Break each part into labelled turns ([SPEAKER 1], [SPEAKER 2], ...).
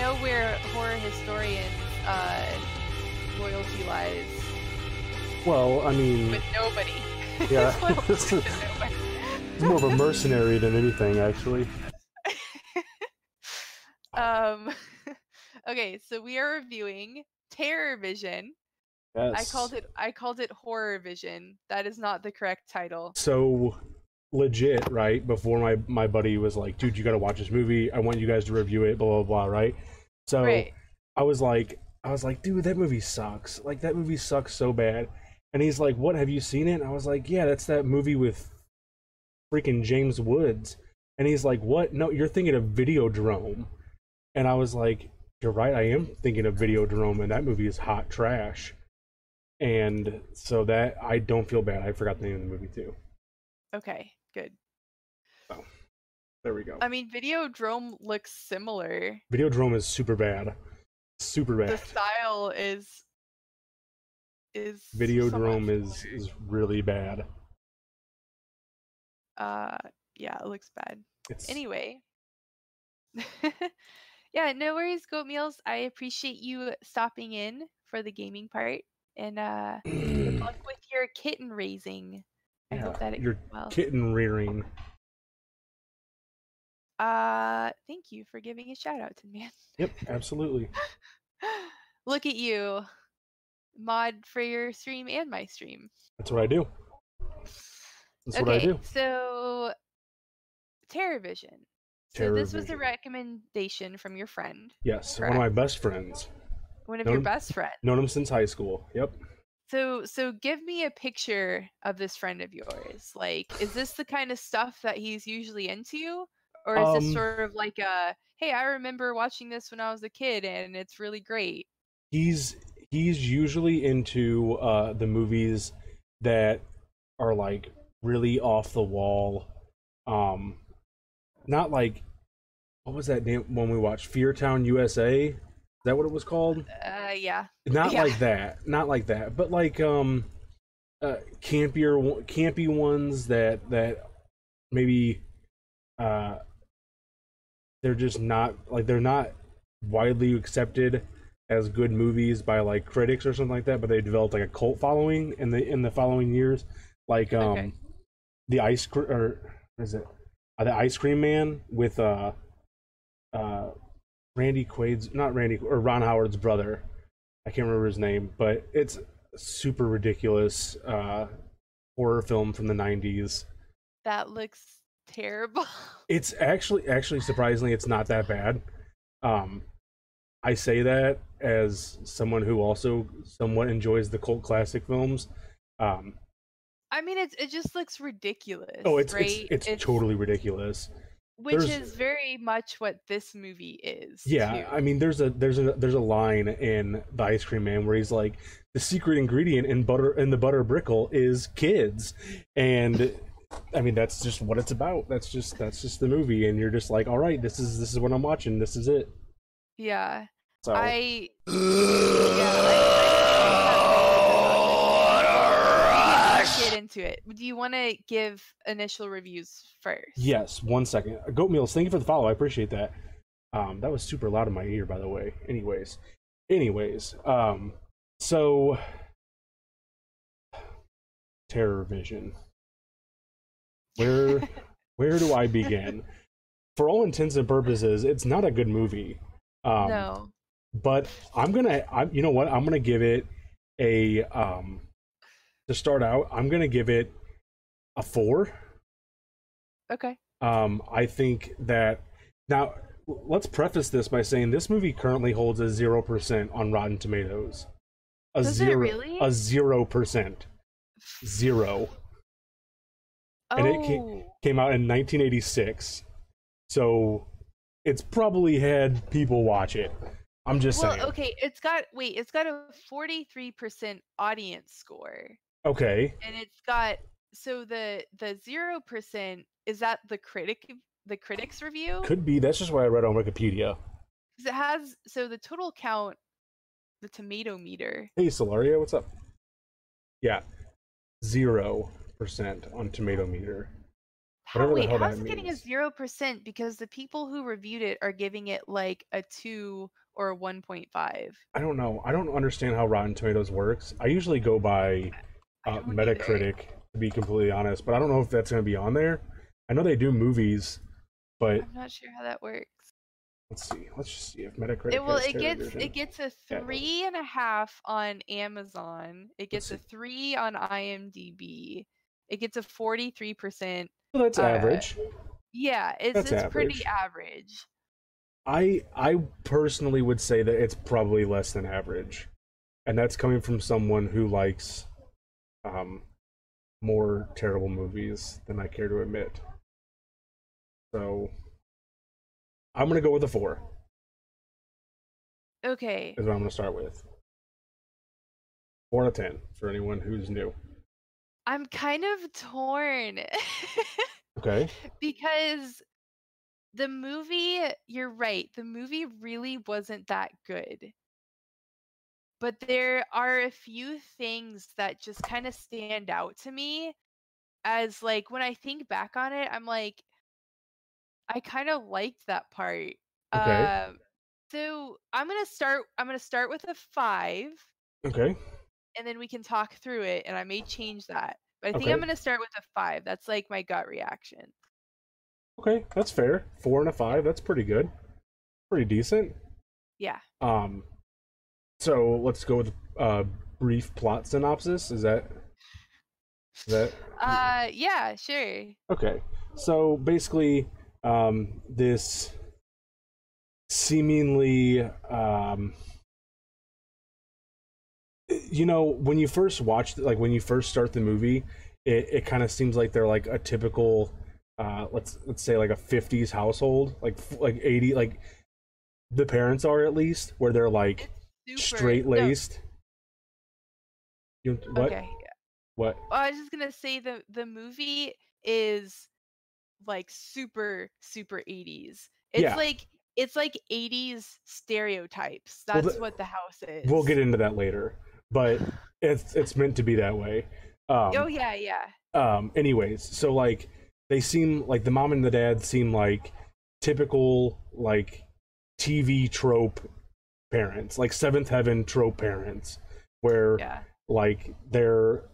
[SPEAKER 1] know where horror historians' uh, loyalty lies.
[SPEAKER 2] Well, I mean,
[SPEAKER 1] With nobody.
[SPEAKER 2] Yeah.
[SPEAKER 1] Loyalty to nobody.
[SPEAKER 2] it's more of a mercenary than anything, actually.
[SPEAKER 1] um. okay, so we are reviewing Terror Vision.
[SPEAKER 2] Yes.
[SPEAKER 1] I called it. I called it Horror Vision. That is not the correct title.
[SPEAKER 2] so legit, right? Before my my buddy was like, "Dude, you got to watch this movie. I want you guys to review it." Blah blah blah. Right? So
[SPEAKER 1] Right.
[SPEAKER 2] I was like, I was like, "Dude, that movie sucks. Like that movie sucks so bad." And he's like, "What? Have you seen it?" And I was like, "Yeah, that's that movie with freaking James Woods." And he's like, "What? No, you're thinking of Videodrome." And I was like, "You're right. I am thinking of Videodrome, and that movie is hot trash." And so that I don't feel bad. I forgot the name of the movie too.
[SPEAKER 1] Okay. Good.
[SPEAKER 2] Oh, there we go.
[SPEAKER 1] I mean, Videodrome looks similar.
[SPEAKER 2] Videodrome is super bad. Super bad.
[SPEAKER 1] The style is is
[SPEAKER 2] Videodrome
[SPEAKER 1] somewhat
[SPEAKER 2] is is really bad.
[SPEAKER 1] uh yeah, it looks bad.
[SPEAKER 2] It's
[SPEAKER 1] Anyway. yeah, no worries, goat meals. I appreciate you stopping in for the gaming part. And uh good luck with your kitten raising. I hope that it
[SPEAKER 2] your
[SPEAKER 1] well.
[SPEAKER 2] kitten rearing.
[SPEAKER 1] Uh thank you for giving a shout out to me.
[SPEAKER 2] Yep, absolutely.
[SPEAKER 1] Look at you. Mod for your stream and my stream.
[SPEAKER 2] That's what I do. That's
[SPEAKER 1] okay,
[SPEAKER 2] what I do.
[SPEAKER 1] so TerrorVision. So this was a recommendation from your friend,
[SPEAKER 2] Yes, one of my best friends.
[SPEAKER 1] one of
[SPEAKER 2] Known
[SPEAKER 1] your best friends.
[SPEAKER 2] Known him since high school. Yep.
[SPEAKER 1] So so give me a picture of this friend of yours. Like, is this the kind of stuff that he's usually into? Or is
[SPEAKER 2] Um,
[SPEAKER 1] this sort of like a hey, I remember watching this when I was a kid and it's really great.
[SPEAKER 2] He's he's usually into uh the movies that are like really off the wall. Um not like what was that name when we watched Fear Town USA? Is that what it was called?
[SPEAKER 1] Uh yeah.
[SPEAKER 2] not
[SPEAKER 1] Yeah.
[SPEAKER 2] like that not like that but like um uh campier campy ones that that maybe uh they're just not like they're not widely accepted as good movies by like critics or something like that but they developed like a cult following in the in the following years like um
[SPEAKER 1] Okay.
[SPEAKER 2] the ice cr- or what is it uh, the ice cream man with uh uh randy quaid's not randy or ron howard's brother I can't remember his name, but it's a super ridiculous uh, horror film from the '90s.
[SPEAKER 1] That looks terrible.
[SPEAKER 2] It's actually, actually, surprisingly, it's not that bad. Um, I say that as someone who also somewhat enjoys the cult classic films. Um,
[SPEAKER 1] I mean, it's it just looks ridiculous.
[SPEAKER 2] oh, it's
[SPEAKER 1] right?
[SPEAKER 2] it's it's totally ridiculous.
[SPEAKER 1] Which
[SPEAKER 2] there's-
[SPEAKER 1] is very much what this movie is.
[SPEAKER 2] Yeah,
[SPEAKER 1] too.
[SPEAKER 2] I mean, there's a there's a there's a line in the Ice Cream Man where he's like, the secret ingredient in butter in the butter brickle is kids, and I mean that's just what it's about. That's just that's just the movie, and you're just like, all right, this is this is what I'm watching. This is it.
[SPEAKER 1] yeah.
[SPEAKER 2] So
[SPEAKER 1] I yeah, into it. Do you want to give initial reviews first?
[SPEAKER 2] yes, one second. Goat meals, thank you for the follow. I appreciate that. Um, that was super loud in my ear, by the way. Anyways, anyways, um, so Terror Vision. Where where do I begin? For all intents and purposes, it's not a good movie. Um,
[SPEAKER 1] no.
[SPEAKER 2] but I'm gonna, I'm, you know what? I'm gonna give it a um to start out. I'm gonna give it a four.
[SPEAKER 1] Okay.
[SPEAKER 2] Um, I think that now let's preface this by saying this movie currently holds a zero percent on Rotten Tomatoes. A
[SPEAKER 1] Does
[SPEAKER 2] zero,
[SPEAKER 1] really?
[SPEAKER 2] a zero percent, zero. Oh. and it ca-
[SPEAKER 1] Oh,
[SPEAKER 2] Came out in 1986, so it's probably had people watch it. I'm just
[SPEAKER 1] well,
[SPEAKER 2] saying.
[SPEAKER 1] okay. It's got wait. It's got a forty-three percent audience score,
[SPEAKER 2] Okay.
[SPEAKER 1] and it's got so the the zero percent is that the critic the critics review
[SPEAKER 2] Could be. That's just what I read on Wikipedia.
[SPEAKER 1] 'Cause it has so the total count the tomato meter
[SPEAKER 2] Hey, Solaria, what's up? Yeah, zero percent on Tomato Meter.
[SPEAKER 1] How, wait, how's it getting a zero percent? Because the people who reviewed it are giving it like a two or a one point five.
[SPEAKER 2] I don't know. I don't understand how Rotten Tomatoes works. I usually go by uh. Metacritic, to be completely honest, but I don't know if that's going to be on there. I know they do movies, but
[SPEAKER 1] I'm not sure how that works.
[SPEAKER 2] let's see. Let's just see if Metacritic.
[SPEAKER 1] It well, it gets it gets a
[SPEAKER 2] Yeah,
[SPEAKER 1] three and a half on Amazon. It gets a three on IMDb. It gets a forty three percent.
[SPEAKER 2] Well, that's
[SPEAKER 1] uh,
[SPEAKER 2] average.
[SPEAKER 1] Yeah, it's
[SPEAKER 2] That's
[SPEAKER 1] it's pretty
[SPEAKER 2] average.
[SPEAKER 1] average.
[SPEAKER 2] I I personally would say that it's probably less than average, and that's coming from someone who likes um more terrible movies than I care to admit. So I'm gonna go with a four.
[SPEAKER 1] Okay.
[SPEAKER 2] Is what I'm gonna start with. Four out of ten for anyone who's new.
[SPEAKER 1] I'm kind of torn
[SPEAKER 2] Okay.
[SPEAKER 1] because the movie, you're right, the movie really wasn't that good. But there are a few things that just kind of stand out to me as like when I think back on it, I'm like I kind of liked that part.
[SPEAKER 2] Okay.
[SPEAKER 1] Um so I'm going to start I'm to start with a 5
[SPEAKER 2] Okay.
[SPEAKER 1] and then we can talk through it and I may change that. But I think
[SPEAKER 2] Okay.
[SPEAKER 1] I'm going to start with a 5. That's like my gut reaction.
[SPEAKER 2] Okay. That's fair. Four and a five. That's pretty good. Pretty decent.
[SPEAKER 1] Yeah.
[SPEAKER 2] Um, so let's go with uh brief plot synopsis. Is that is that
[SPEAKER 1] Uh yeah, sure.
[SPEAKER 2] okay? So basically, um, this seemingly um, you know, when you first watch, like when you first start the movie, it, it kind of seems like they're like a typical, uh, let's let's say like a '50s household, like like '80, like the parents are at least, where they're like Straight
[SPEAKER 1] no,
[SPEAKER 2] laced. You what?
[SPEAKER 1] Okay.
[SPEAKER 2] What?
[SPEAKER 1] Well, I was just gonna say the the movie is like super super 80s. It's
[SPEAKER 2] Yeah.
[SPEAKER 1] like it's like 80s stereotypes.
[SPEAKER 2] Well,
[SPEAKER 1] That's
[SPEAKER 2] the-
[SPEAKER 1] what the house is.
[SPEAKER 2] We'll get into that later, but it's it's meant to be that way. Um,
[SPEAKER 1] oh yeah, yeah.
[SPEAKER 2] um anyways so like they seem like the mom and the dad seem like typical like tv trope parents like seventh heaven trope parents where
[SPEAKER 1] Yeah.
[SPEAKER 2] like they're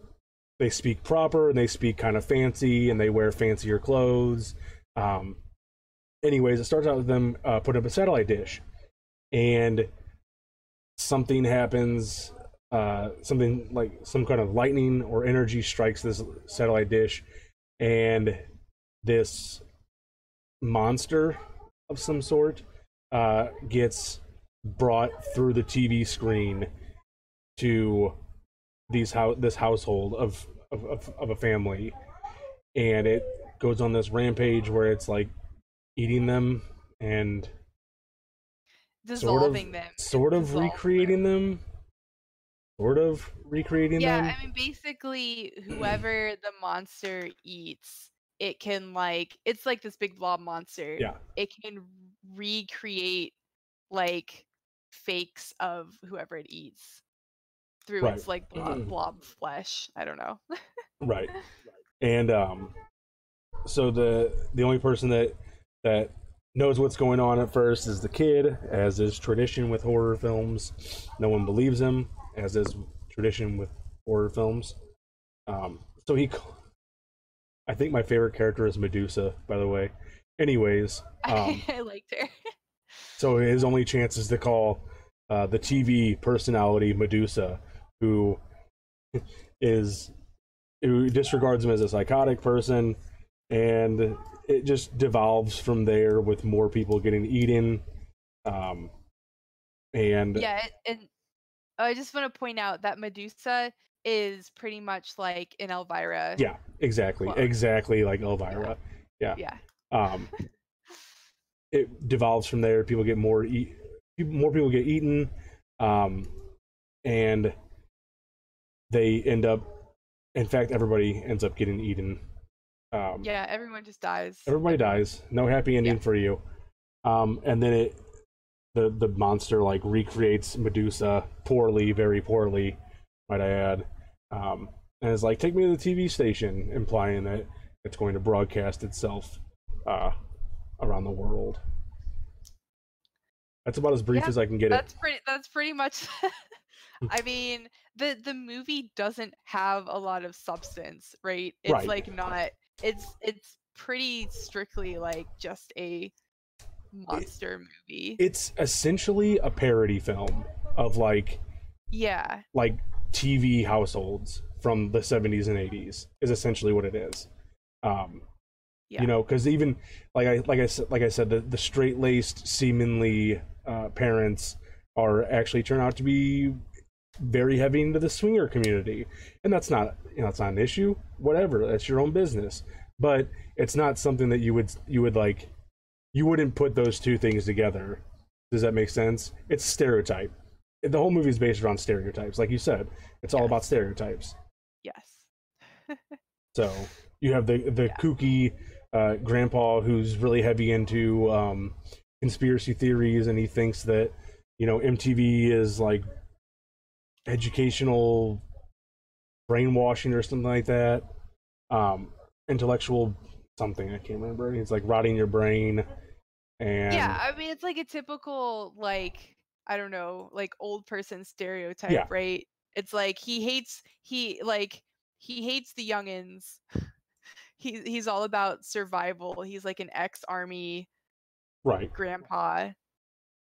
[SPEAKER 2] they speak proper and they speak kind of fancy and they wear fancier clothes. Um anyways it starts out with them uh, putting up a satellite dish. And something happens uh something like some kind of lightning or energy strikes this satellite dish. And this monster of some sort uh gets brought through the TV screen to these how this household of of, of of a family and it goes on this rampage where it's like eating them and
[SPEAKER 1] Dissolving them.
[SPEAKER 2] sort of recreating them sort of recreating
[SPEAKER 1] Yeah,
[SPEAKER 2] them Yeah,
[SPEAKER 1] I mean basically whoever the monster eats, it can like it's like this big blob monster.
[SPEAKER 2] yeah
[SPEAKER 1] It can recreate like fakes of whoever it eats through
[SPEAKER 2] Right.
[SPEAKER 1] its like blob, blob flesh. I don't know.
[SPEAKER 2] right and um so the the only person that that knows what's going on at first is the kid as is tradition with horror films no one believes him as is tradition with horror films um so he I think my favorite character is medusa by the way anyways um
[SPEAKER 1] I liked her.
[SPEAKER 2] So his only chance is to call uh, the TV personality Medusa, who is who disregards him as a psychotic person, and it just devolves from there with more people getting eaten. Um, and
[SPEAKER 1] yeah, and I just want to point out that Medusa is pretty much like an Elvira.
[SPEAKER 2] yeah, exactly, exactly like Elvira.
[SPEAKER 1] Yeah. Yeah.
[SPEAKER 2] um it devolves from there. People get more eat more people get eaten um and they end up in fact everybody ends up getting eaten. Um
[SPEAKER 1] Yeah, everyone just dies.
[SPEAKER 2] everybody dies. No happy ending
[SPEAKER 1] Yeah.
[SPEAKER 2] for you. Um and then it the the monster like recreates medusa poorly very poorly might i add. Um and is like take me to the tv station implying that it's going to broadcast itself uh, around the world. That's about as brief
[SPEAKER 1] Yeah,
[SPEAKER 2] as I can get
[SPEAKER 1] That's
[SPEAKER 2] it.
[SPEAKER 1] pretty. That's pretty much. I mean, the the movie doesn't have a lot of substance, right? It's
[SPEAKER 2] Right.
[SPEAKER 1] like not. It's it's pretty strictly like just a monster movie.
[SPEAKER 2] It's essentially a parody film of like
[SPEAKER 1] yeah,
[SPEAKER 2] like TV households from the 70s and 80s is essentially what it is. Um,
[SPEAKER 1] Yeah.
[SPEAKER 2] You know, because even like I like I said like I said the, the straight laced seemingly uh, parents are actually turn out to be very heavy into the swinger community, and that's not you know it's not an issue. Whatever, that's your own business. But it's not something that you would you would like you wouldn't put those two things together. Does that make sense? It's stereotype. The whole movie is based around stereotypes, like you said. It's all about stereotypes.
[SPEAKER 1] yes,
[SPEAKER 2] So you have the the kooky uh, grandpa who's really heavy into um, conspiracy theories, and he thinks that you know MTV is like educational brainwashing or something like that. Um, intellectual something I can't remember. It's like rotting your brain, and
[SPEAKER 1] yeah. I mean, it's like a typical like I don't know, like old person stereotype,
[SPEAKER 2] Yeah.
[SPEAKER 1] right? It's like he hates he like he hates the youngins. He he's all about survival. He's like an ex army
[SPEAKER 2] right.
[SPEAKER 1] grandpa.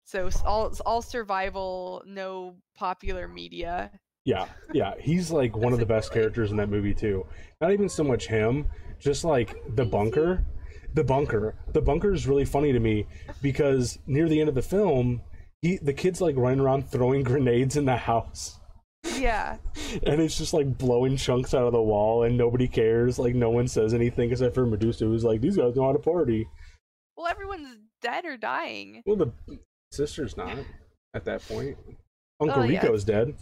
[SPEAKER 1] So all all survival, no popular media.
[SPEAKER 2] Yeah, yeah, he's like one of the best characters in that movie too. Not even so much him, just like the bunker. The bunker. The bunker is really funny to me because near the end of the film, he the kid's like running around throwing grenades in the house.
[SPEAKER 1] Yeah.
[SPEAKER 2] And it's just like blowing chunks out of the wall and nobody cares. Like no one says anything except for Medusa who's like, These guys know how to party.
[SPEAKER 1] Well, everyone's dead or dying.
[SPEAKER 2] Well the sister's not at that point. Oh, Uncle
[SPEAKER 1] Oh, yeah.
[SPEAKER 2] Rico's dead.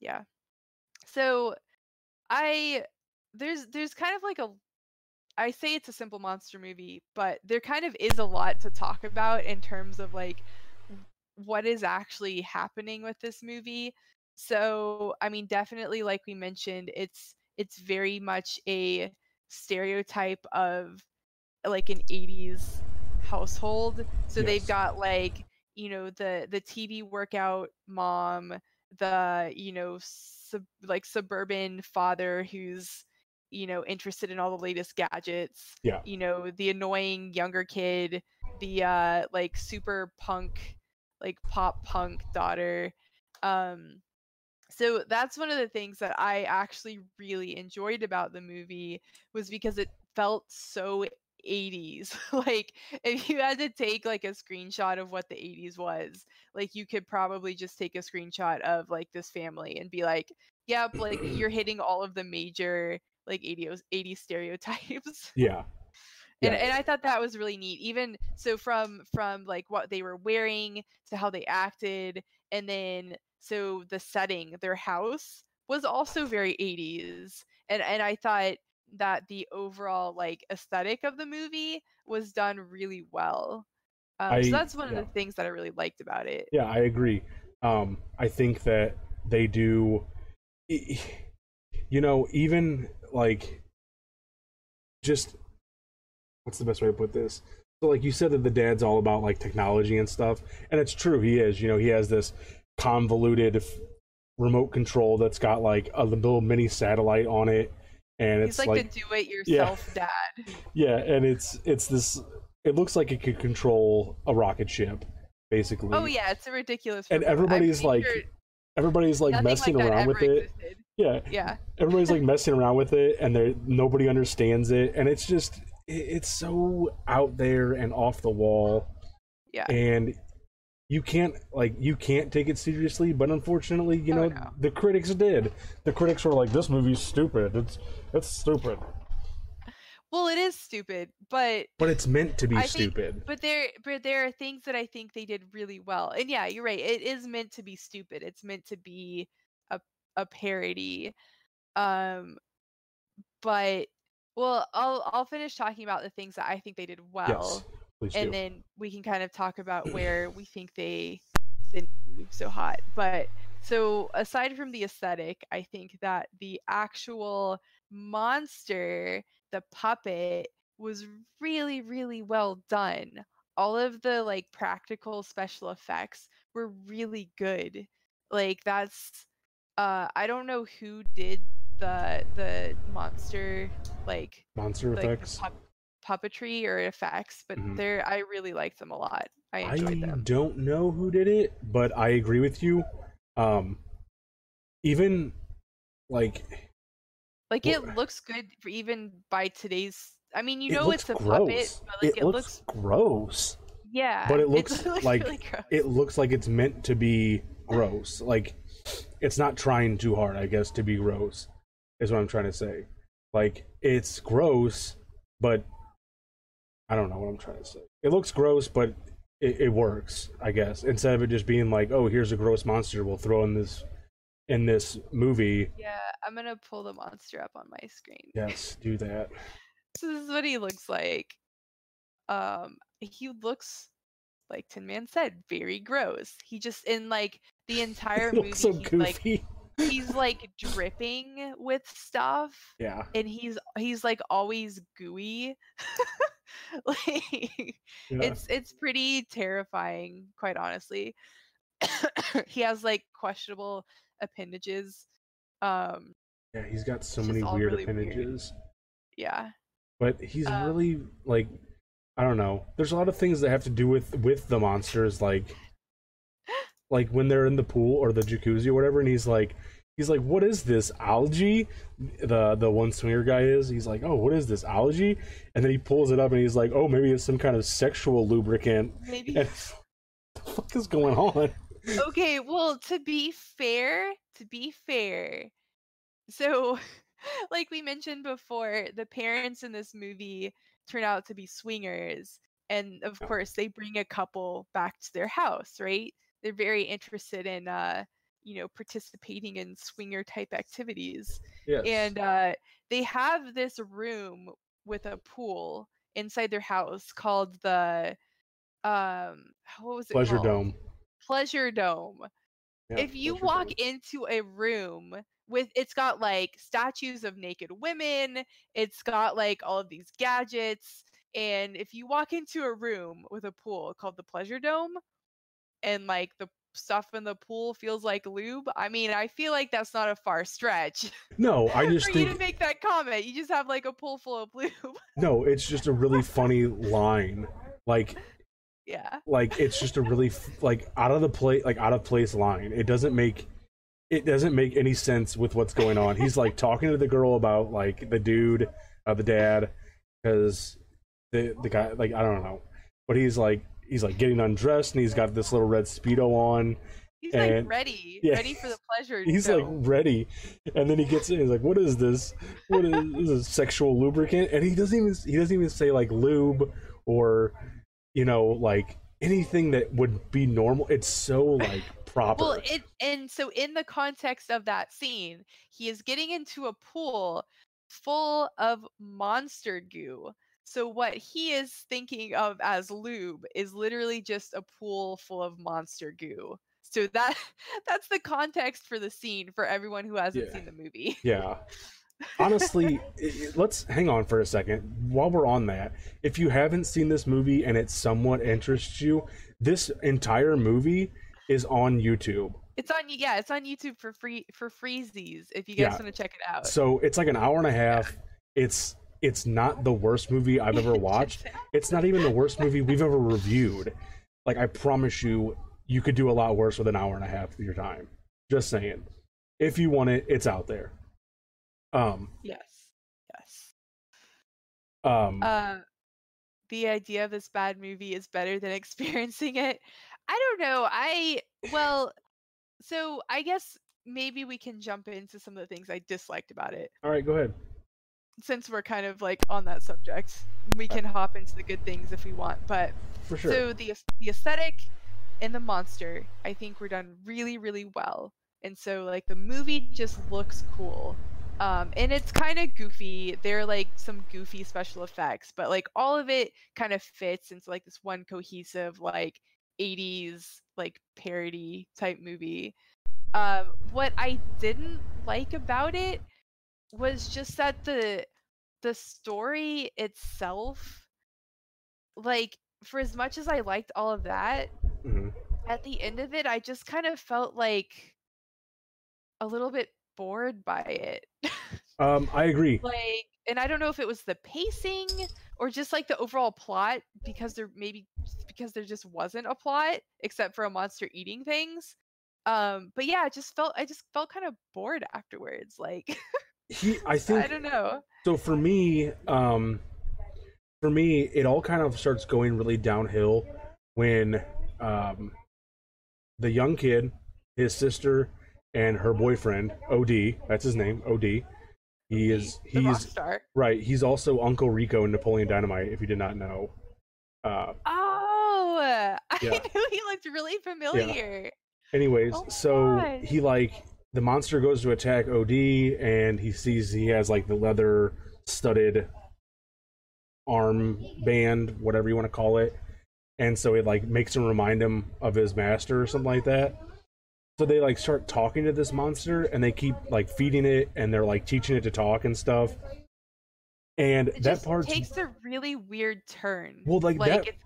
[SPEAKER 1] Yeah. So I there's there's kind of like a I say it's a simple monster movie, but there kind of is a lot to talk about in terms of like what is actually happening with this movie. So, I mean, definitely like we mentioned, it's it's very much a stereotype of like an 80s household. So they've got like, you know, the the TV workout mom, the, you know, sub, like suburban father who's you know interested in all the latest gadgets
[SPEAKER 2] Yeah.
[SPEAKER 1] you know the annoying younger kid the uh like super punk like pop punk daughter um so that's one of the things that i actually really enjoyed about the movie was because it felt so 80s like if you had to take like a screenshot of what the 80s was like you could probably just take a screenshot of like this family and be like yep like you're hitting all of the major like 80s 80 stereotypes
[SPEAKER 2] Yeah.
[SPEAKER 1] And,
[SPEAKER 2] Yeah.
[SPEAKER 1] and i thought that was really neat even so from from like what they were wearing to how they acted and then so the setting their house was also very 80s and and i thought that the overall like aesthetic of the movie was done really well um,
[SPEAKER 2] I-
[SPEAKER 1] so that's one of the things that i really liked about it
[SPEAKER 2] Yeah, I agree. Um, I think that they do, you know, even like, just what's the best way to put this? So, like you said, that the dad's all about like technology and stuff, and it's true. He is. You know, he has this convoluted f- remote control that's got like a little mini satellite on it, and it's
[SPEAKER 1] like,
[SPEAKER 2] like,
[SPEAKER 1] the do-it-yourself dad
[SPEAKER 2] yeah, and it's it's this. It looks like it could control a rocket ship, basically.
[SPEAKER 1] oh yeah it's a ridiculous
[SPEAKER 2] And everybody's like
[SPEAKER 1] sure
[SPEAKER 2] everybody's like messing
[SPEAKER 1] like that
[SPEAKER 2] around with it.
[SPEAKER 1] existed.
[SPEAKER 2] Yeah,
[SPEAKER 1] yeah
[SPEAKER 2] everybody's like messing around with it, and they nobody understands it, and it's just it's so out there and off the wall,
[SPEAKER 1] yeah
[SPEAKER 2] and you can't like you can't take it seriously. But unfortunately, you
[SPEAKER 1] Oh,
[SPEAKER 2] know
[SPEAKER 1] no.
[SPEAKER 2] the critics did. The critics were like, "This movie's stupid. It's it's stupid."
[SPEAKER 1] Well, it is stupid, but
[SPEAKER 2] But it's meant to be
[SPEAKER 1] I think-
[SPEAKER 2] stupid.
[SPEAKER 1] but there but there are things that I think they did really well. And yeah, you're right. It is meant to be stupid. It's meant to be a a parody. Um but well, I'll I'll finish talking about the things that I think they did well
[SPEAKER 2] yes,
[SPEAKER 1] and
[SPEAKER 2] do.
[SPEAKER 1] then we can kind of talk about where we think they didn't move so hot. But so aside from the aesthetic, I think that the actual monster the puppet was really really well done all of the like practical special effects were really good like that's uh i don't know who did the the monster like
[SPEAKER 2] Monster
[SPEAKER 1] like
[SPEAKER 2] effects.
[SPEAKER 1] pup- puppetry or effects but
[SPEAKER 2] Mhm.
[SPEAKER 1] they're i really like them a lot i
[SPEAKER 2] I
[SPEAKER 1] enjoyed them
[SPEAKER 2] don't know who did it, but I agree with you. Um, even like
[SPEAKER 1] like it looks good for even by today's i mean you
[SPEAKER 2] it
[SPEAKER 1] know it's a
[SPEAKER 2] gross.
[SPEAKER 1] puppet but like
[SPEAKER 2] it, looks, gross.
[SPEAKER 1] yeah
[SPEAKER 2] but it
[SPEAKER 1] it's
[SPEAKER 2] looks like
[SPEAKER 1] really.
[SPEAKER 2] It looks like it's meant to be gross. Like it's not trying too hard, I guess, to be gross. Is what I'm trying to say. Like it's gross, but I don't know what I'm trying to say. It looks gross, but it, it works, I guess. Instead of it just being like, oh, here's a gross monster we'll throw in this in this movie.
[SPEAKER 1] yeah i'm gonna pull the monster up on my screen
[SPEAKER 2] Yes, do that.
[SPEAKER 1] So this is what he looks like. Um, he looks like Tin Man said, very gross. He just in like the entire movie,
[SPEAKER 2] so
[SPEAKER 1] he's like
[SPEAKER 2] goofy.
[SPEAKER 1] He's like dripping with stuff,
[SPEAKER 2] yeah.
[SPEAKER 1] and he's he's like always gooey. like
[SPEAKER 2] yeah.
[SPEAKER 1] it's it's pretty terrifying, quite honestly. he has like questionable appendages. Um,
[SPEAKER 2] yeah, he's got so many weird
[SPEAKER 1] really weird.
[SPEAKER 2] appendages.
[SPEAKER 1] yeah.
[SPEAKER 2] but he's
[SPEAKER 1] Um,
[SPEAKER 2] really like i don't know there's a lot of things that have to do with with the monsters like like when they're in the pool or the jacuzzi or whatever and he's like he's like what is this algae? The the one swinger guy is. He's like oh what is this algae? And then he pulls it up and he's like oh maybe it's some kind of sexual lubricant.
[SPEAKER 1] Maybe
[SPEAKER 2] and what the fuck is going on?
[SPEAKER 1] Okay, well, to be fair, to be fair, so like we mentioned before, the parents in this movie turn out to be swingers, and of course, they bring a couple back to their house, right? They're very interested in, uh, you know, participating in swinger type activities,
[SPEAKER 2] yes
[SPEAKER 1] and uh, they have this room with a pool inside their house called the um what was it
[SPEAKER 2] pleasure
[SPEAKER 1] called?
[SPEAKER 2] dome
[SPEAKER 1] pleasure dome.
[SPEAKER 2] Yeah,
[SPEAKER 1] if you walk
[SPEAKER 2] Dome.
[SPEAKER 1] into a room with it's got like statues of naked women, it's got like all of these gadgets, and if you walk into a room with a pool called the pleasure dome and like the stuff in the pool feels like lube, I mean, I feel like that's not a far stretch
[SPEAKER 2] no i just
[SPEAKER 1] for you to make that comment. You just have like a pool full of lube.
[SPEAKER 2] no it's just a really funny line like
[SPEAKER 1] yeah.
[SPEAKER 2] like it's just a really f- like out of the play like out of place line it doesn't make it doesn't make any sense with what's going on he's like talking to the girl about like the dude uh, the dad because the the guy like i don't know but he's like he's like getting undressed and he's got this little red speedo on.
[SPEAKER 1] He's
[SPEAKER 2] And-
[SPEAKER 1] like ready,
[SPEAKER 2] yeah.
[SPEAKER 1] ready for the pleasure.
[SPEAKER 2] he's like ready. And then he gets in he's like what is this? What is this sexual lubricant? And he doesn't even he doesn't even say like lube or you know like anything that would be normal. It's so like proper.
[SPEAKER 1] Well, it and so in the context of that scene, he is getting into a pool full of monster goo. So what he is thinking of as lube is literally just a pool full of monster goo. So that that's the context for the scene for everyone who hasn't
[SPEAKER 2] Yeah.
[SPEAKER 1] seen the movie.
[SPEAKER 2] yeah honestly let's hang on for a second while we're on that if you haven't seen this movie and it somewhat interests you this entire movie is on youtube
[SPEAKER 1] It's on yeah, it's on YouTube for free for freezies if you guys
[SPEAKER 2] Yeah.
[SPEAKER 1] want to check it out.
[SPEAKER 2] so it's like an hour and a half it's it's not the worst movie i've ever watched it's not even the worst movie we've ever reviewed like i promise you you could do a lot worse with an hour and a half of your time just saying if you want it it's out there um
[SPEAKER 1] yes. Yes.
[SPEAKER 2] um
[SPEAKER 1] uh, the idea of this bad movie is better than experiencing it. I don't know. I well, so I guess maybe we can jump into some of the things I disliked about it
[SPEAKER 2] all right go ahead
[SPEAKER 1] since we're kind of like on that subject. We can hop into the good things if we want, but
[SPEAKER 2] for sure
[SPEAKER 1] so the the aesthetic and the monster, I think were done really really well. And so like the movie just looks cool. Um and it's kind of goofy. There are like some goofy special effects, but like all of it kind of fits into like this one cohesive like 80s like parody type movie. Um what I didn't like about it was just that the the story itself like for as much as I liked all of that,
[SPEAKER 2] hmm
[SPEAKER 1] at the end of it I just kind of felt like a little bit bored by it.
[SPEAKER 2] Um, I agree.
[SPEAKER 1] like and I don't know if it was the pacing or just like the overall plot because there maybe because there just wasn't a plot except for a monster eating things. Um but yeah, I just felt I just felt kind of bored afterwards like
[SPEAKER 2] He, I think I
[SPEAKER 1] don't know.
[SPEAKER 2] so. For me, um, for me, it all kind of starts going really downhill when um, the young kid, his sister, and her boyfriend, Od, that's his name, Od. He is he's right. He's also Uncle Rico in Napoleon Dynamite. If you did not know, uh,
[SPEAKER 1] Oh, I
[SPEAKER 2] Yeah.
[SPEAKER 1] knew he looked really familiar.
[SPEAKER 2] anyways,
[SPEAKER 1] Oh
[SPEAKER 2] so
[SPEAKER 1] gosh.
[SPEAKER 2] he like the monster goes to attack Od, and he sees he has like the leather studded arm band, whatever you want to call it, and so it like makes him remind him of his master or something like that. So they like start talking to this monster, and they keep like feeding it, and they're like teaching it to talk and stuff. And
[SPEAKER 1] It
[SPEAKER 2] that part,
[SPEAKER 1] takes a really weird turn.
[SPEAKER 2] Well, like, that-
[SPEAKER 1] it's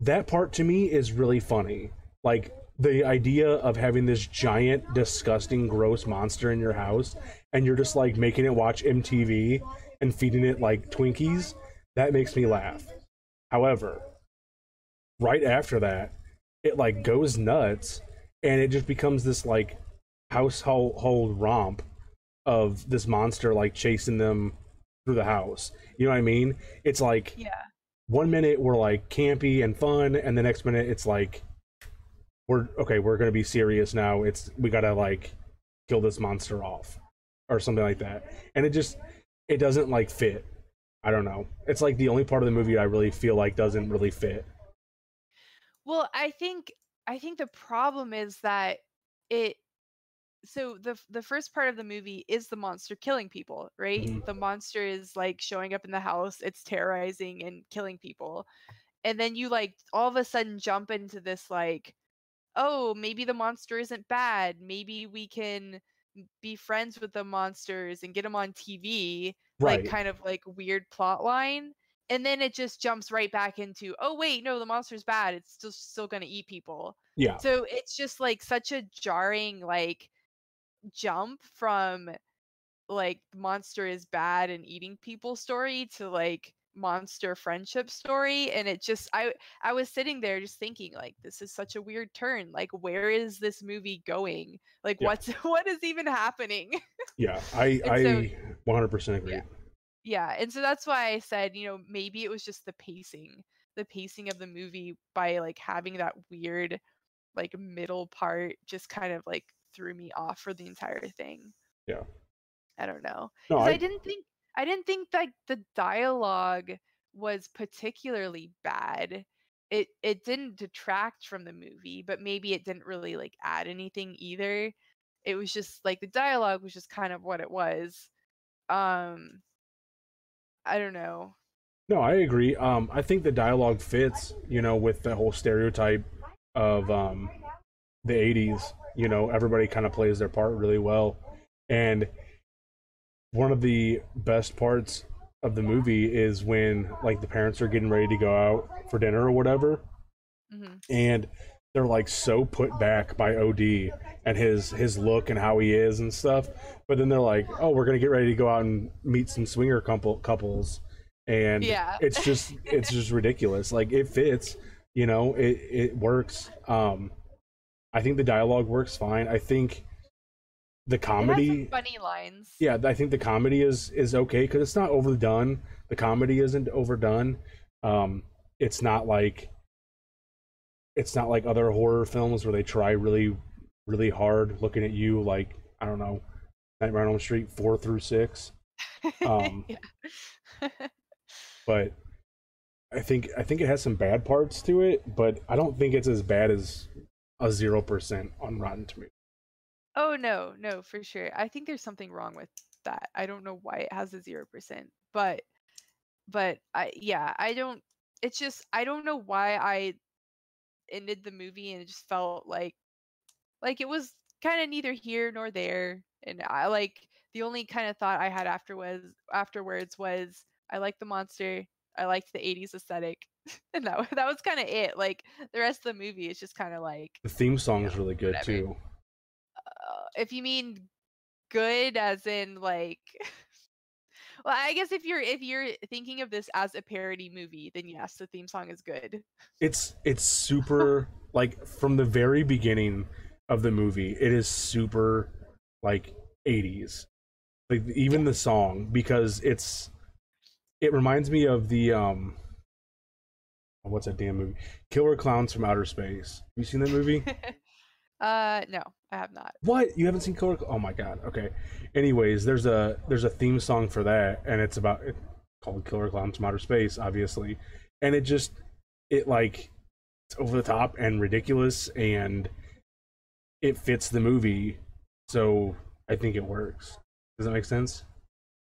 [SPEAKER 2] that part to me is really funny. Like the idea of having this giant, disgusting, gross monster in your house, and you're just like making it watch MTV and feeding it like Twinkies. That makes me laugh. However, right after that, it like goes nuts, and it just becomes this like household romp of this monster like chasing them through the house. You know what I mean? It's like
[SPEAKER 1] yeah.
[SPEAKER 2] one minute we're like campy and fun and the next minute it's like we're okay we're gonna be serious now it's we gotta like kill this monster off or something like that and it just it doesn't like fit i don't know it's like the only part of the movie i really feel like doesn't really fit
[SPEAKER 1] Well, I think I think the problem is that it so the the first part of the movie is the monster killing people, right?
[SPEAKER 2] Mhm.
[SPEAKER 1] The monster is like showing up in the house, it's terrorizing and killing people. And then you like all of a sudden jump into this like oh, maybe the monster isn't bad. Maybe we can be friends with the monsters and get them on TV,
[SPEAKER 2] right
[SPEAKER 1] like kind of like weird plot line. And then it just jumps right back into, oh wait, no, the monster's bad. It's still still gonna eat people.
[SPEAKER 2] yeah
[SPEAKER 1] So it's just like such a jarring like jump from like monster is bad and eating people story to like monster friendship story and it just i i was sitting there just thinking like this is such a weird turn like where is this movie going like
[SPEAKER 2] Yeah.
[SPEAKER 1] what's what is even happening
[SPEAKER 2] yeah i
[SPEAKER 1] And so-
[SPEAKER 2] i 100% agree
[SPEAKER 1] Yeah. yeah and so that's why i said you know maybe it was just the pacing the pacing of the movie by like having that weird like middle part just kind of like threw me off for the entire thing
[SPEAKER 2] Yeah.
[SPEAKER 1] i don't know
[SPEAKER 2] no I,
[SPEAKER 1] I didn't think I didn't think that the dialogue was particularly bad. It it didn't detract from the movie, but maybe it didn't really like add anything either. It was just like the dialogue was just kind of what it was. Um I don't know.
[SPEAKER 2] No, I agree. Um, I think the dialogue fits, you know, with the whole stereotype of um, the '80s. You know, everybody kind of plays their part really well, and one of the best parts of the movie is when like the parents are getting ready to go out for dinner or whatever,
[SPEAKER 1] hmm
[SPEAKER 2] and they're like so put back by OD and his his look and how he is and stuff. But then they're like, "Oh, we're gonna get ready to go out and meet some swinger couple couples," and
[SPEAKER 1] Yeah.
[SPEAKER 2] it's just it's just ridiculous. Like it fits, you know, it it works. Um, I think the dialogue works fine. I think the comedy,
[SPEAKER 1] funny lines.
[SPEAKER 2] yeah, I think the comedy is is okay because it's not overdone. The comedy isn't overdone. Um, it's not like it's not like other horror films where they try really really hard looking at you like I don't know Nightmare on Elm Street four through six. Um, but I think I think it has some bad parts to it, but I don't think it's as bad as a zero percent on Rotten Tomatoes.
[SPEAKER 1] Oh no, no, for sure. I think there's something wrong with that. I don't know why it has a 0%, but but I yeah, I don't it's just I don't know why I ended the movie and it just felt like like it was kind of neither here nor there and I like the only kind of thought I had after was afterwards was I like the monster. I liked the 80s aesthetic. and that that was kind of it. Like the rest of the movie is just kind of like
[SPEAKER 2] The theme song is really good
[SPEAKER 1] whatever.
[SPEAKER 2] too.
[SPEAKER 1] If you mean good as in like well i guess if you're if you're thinking of this as a parody movie then yes the theme song is good
[SPEAKER 2] It's it's super like from the very beginning of the movie. It is super like 80s. Like even the song because it's it reminds me of the um what's that damn movie? Killer Clowns from Outer Space. Have you seen that movie?
[SPEAKER 1] uh no i have not
[SPEAKER 2] What? You haven't seen Killer? Oh my god. Okay. Anyways, there's a there's a theme song for that, and it's about it's called Killer Clowns from Outer Space, obviously, and it just it like it's over the top and ridiculous, and it fits the movie, so I think it works. Does that make sense?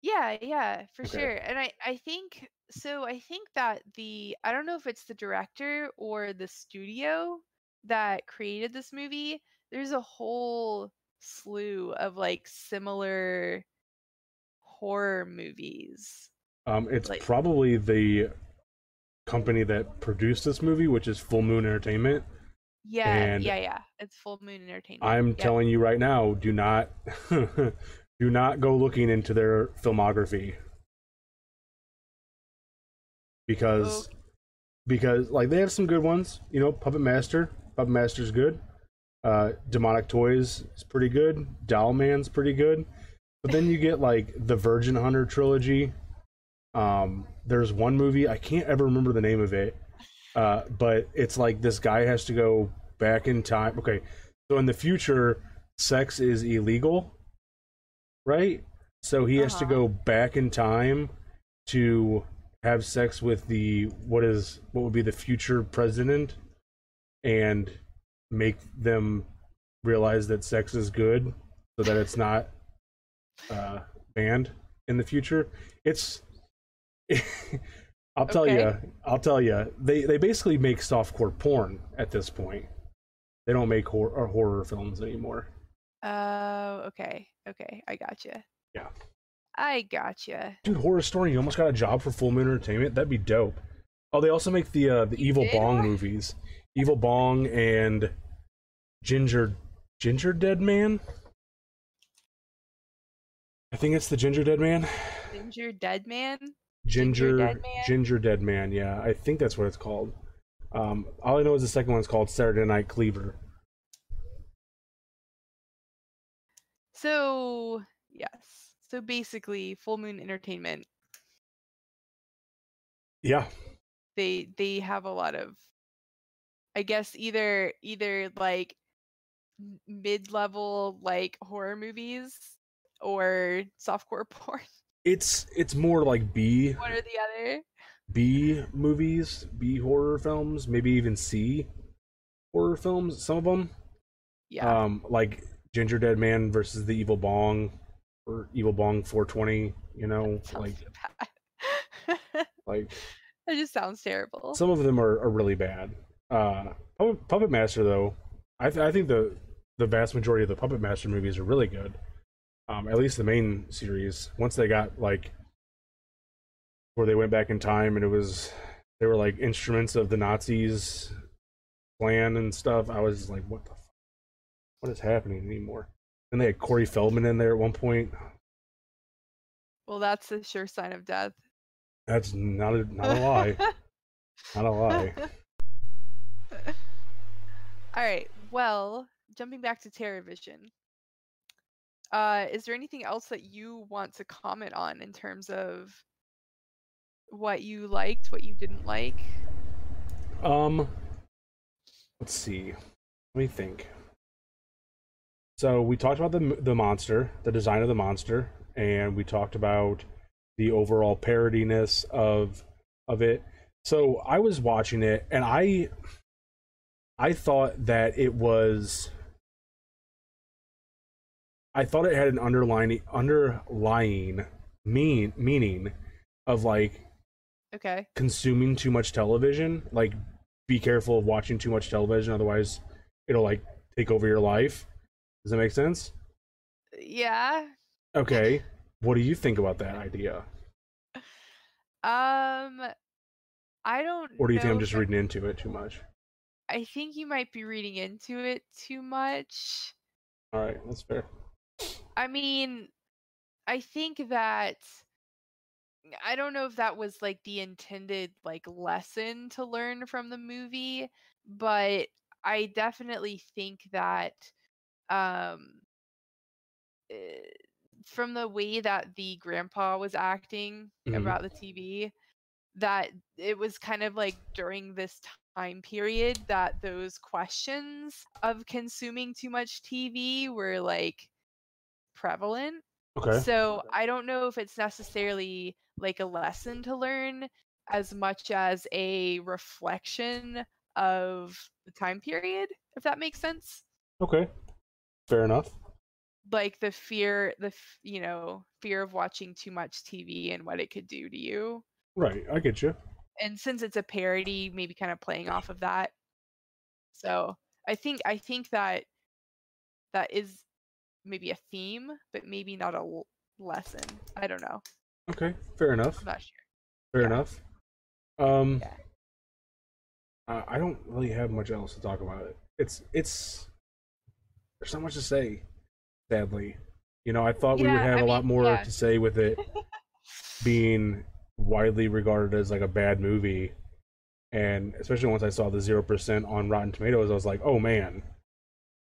[SPEAKER 1] yeah yeah for
[SPEAKER 2] Okay.
[SPEAKER 1] sure and i i think so i think that the i don't know if it's the director or the studio that created this movie there's a whole slew of like similar horror movies
[SPEAKER 2] Um, it's
[SPEAKER 1] Like-
[SPEAKER 2] probably the company that produced this movie, which is Full Moon Entertainment.
[SPEAKER 1] yeah
[SPEAKER 2] And
[SPEAKER 1] yeah yeah it's full moon entertainment
[SPEAKER 2] I'm
[SPEAKER 1] Yep.
[SPEAKER 2] telling you right now, do not do not go looking into their filmography. Because
[SPEAKER 1] Ok-
[SPEAKER 2] because like they have some good ones, you know, Puppet Master, Puppet Master's good. Uh Demonic Toys is pretty good. Dollman's pretty good. But then you get like the Virgin Hunter trilogy. Um there's one movie, I can't ever remember the name of it. Uh but it's like this guy has to go back in time. Okay. So in the future, sex is illegal, right? So he has to
[SPEAKER 1] Uh-huh.
[SPEAKER 2] go back in time to have sex with the what is what would be the future president and make them realize that sex is good so that it's not uh banned in the future it's i'll tell
[SPEAKER 1] Okay.
[SPEAKER 2] you i'll tell you they they basically make softcore porn at this point they don't make hor- or horror films anymore
[SPEAKER 1] Oh, okay. Okay. I gotcha.
[SPEAKER 2] Yeah.
[SPEAKER 1] I gotcha.
[SPEAKER 2] dude horror story you almost got a job for full moon entertainment that'd be dope oh they also make the uh the
[SPEAKER 1] You
[SPEAKER 2] evil bong movies evil bong and ginger ginger dead man? I think it's the ginger dead man.
[SPEAKER 1] Ginger Dead Man?
[SPEAKER 2] ginger
[SPEAKER 1] Dead Man?
[SPEAKER 2] ginger dead man yeah. I think that's what it's called. Um all i know is the second one's called saturday night cleaver.
[SPEAKER 1] So, yes. So basically, Full Moon Entertainment,
[SPEAKER 2] yeah.
[SPEAKER 1] They they have a lot of I guess either either like mid-level like horror movies or softcore porn.
[SPEAKER 2] it's it's more like b
[SPEAKER 1] One or the other.
[SPEAKER 2] b movies b horror films maybe even c horror films some of them
[SPEAKER 1] Yeah.
[SPEAKER 2] um like ginger dead man versus the evil bong or evil bong 420 you know like like
[SPEAKER 1] that just sounds terrible.
[SPEAKER 2] some of them are, are really bad uh puppet, master though I, th- I think the the vast majority of the puppet master movies are really good. Um at least the main series. Once they got like where they went back in time and it was they were like instruments of the nazis plan and stuff i was like what the f- what is happening anymore? And they had corey feldman in there at one point.
[SPEAKER 1] Well, that's a sure sign of death.
[SPEAKER 2] that's not a not a lie. Not a lie
[SPEAKER 1] All right. Well, jumping back to TerrorVision. Uh, is there anything else that you want to comment on in terms of what you liked, what you didn't like?
[SPEAKER 2] Um, let's see. Let me think. So we talked about the the monster, the design of the monster, and we talked about the overall parodiness of of it. So I was watching it, and I I thought that it was. I thought it had an underlying underlying mean meaning of like
[SPEAKER 1] Okay.
[SPEAKER 2] consuming too much television like be careful of watching too much television otherwise it'll like take over your life does that make sense
[SPEAKER 1] Yeah.
[SPEAKER 2] okay what do you think about that idea
[SPEAKER 1] Um, I don't.
[SPEAKER 2] Or do you think I'm just reading into it too much?
[SPEAKER 1] I think you might be reading into it too much.
[SPEAKER 2] All right, that's fair.
[SPEAKER 1] I mean, I think that I don't know if that was like the intended like lesson to learn from the movie, but I definitely think that um eh, from the way that the grandpa was acting
[SPEAKER 2] Mhm.
[SPEAKER 1] about the TV that it was kind of like during this time period that those questions of consuming too much TV were like prevalent.
[SPEAKER 2] Okay.
[SPEAKER 1] So I don't know if it's necessarily like a lesson to learn as much as a reflection of the time period, if that makes sense.
[SPEAKER 2] Okay. Fair enough.
[SPEAKER 1] Like the fear, the you know fear of watching too much TV and what it could do to you.
[SPEAKER 2] Right, I get you.
[SPEAKER 1] And since it's a parody, maybe kind of playing off of that. So I think I think that that is maybe a theme, but maybe not a l- lesson. I don't know.
[SPEAKER 2] Okay, fair enough.
[SPEAKER 1] I'm not sure.
[SPEAKER 2] Fair
[SPEAKER 1] yeah.
[SPEAKER 2] enough. Um,
[SPEAKER 1] Yeah.
[SPEAKER 2] uh, I don't really have much else to talk about it. It's it's there's not much to say. Sadly, you know, I thought we would have
[SPEAKER 1] I
[SPEAKER 2] a lot more
[SPEAKER 1] yeah.
[SPEAKER 2] to say with it being widely regarded as like a bad movie, and especially once I saw the zero percent on Rotten Tomatoes, I was like, oh man,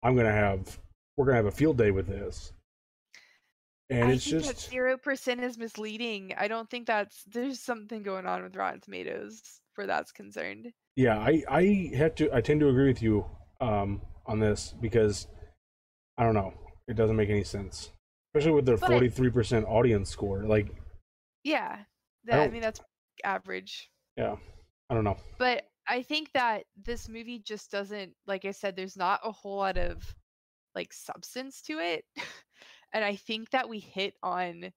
[SPEAKER 2] I'm gonna have we're gonna have a field day with this. And
[SPEAKER 1] I
[SPEAKER 2] it's just
[SPEAKER 1] zero percent is misleading. I don't think that's there's something going on with Rotten Tomatoes where that's concerned.
[SPEAKER 2] Yeah, I I have to I tend to agree with you um on this because I don't know, it doesn't make any sense. Especially with their
[SPEAKER 1] But-
[SPEAKER 2] 43% audience score. Like,
[SPEAKER 1] Yeah, that, I,
[SPEAKER 2] don't-
[SPEAKER 1] mean that's average.
[SPEAKER 2] yeah. I don't know.
[SPEAKER 1] But I think that this movie just doesn't, like I said, there's not a whole lot of like substance to it, and I think that we hit on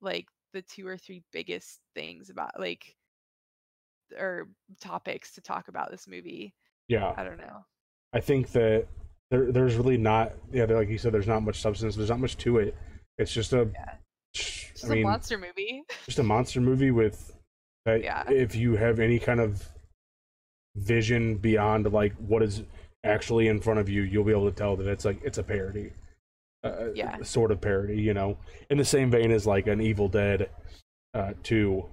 [SPEAKER 1] like the two or three biggest things about like or topics to talk about this movie.
[SPEAKER 2] Yeah.
[SPEAKER 1] I don't know.
[SPEAKER 2] I think that there there's really not yeah, like you said there's not much substance, there's not much to it. It's just a
[SPEAKER 1] Yeah. Just
[SPEAKER 2] I mean,
[SPEAKER 1] a monster movie.
[SPEAKER 2] just a monster movie with
[SPEAKER 1] Yeah.
[SPEAKER 2] if you have any kind of vision beyond like what is actually in front of you you'll be able to tell that it's like it's a parody uh,
[SPEAKER 1] Yeah.
[SPEAKER 2] sort of parody you know in the same vein as like an evil dead uh 2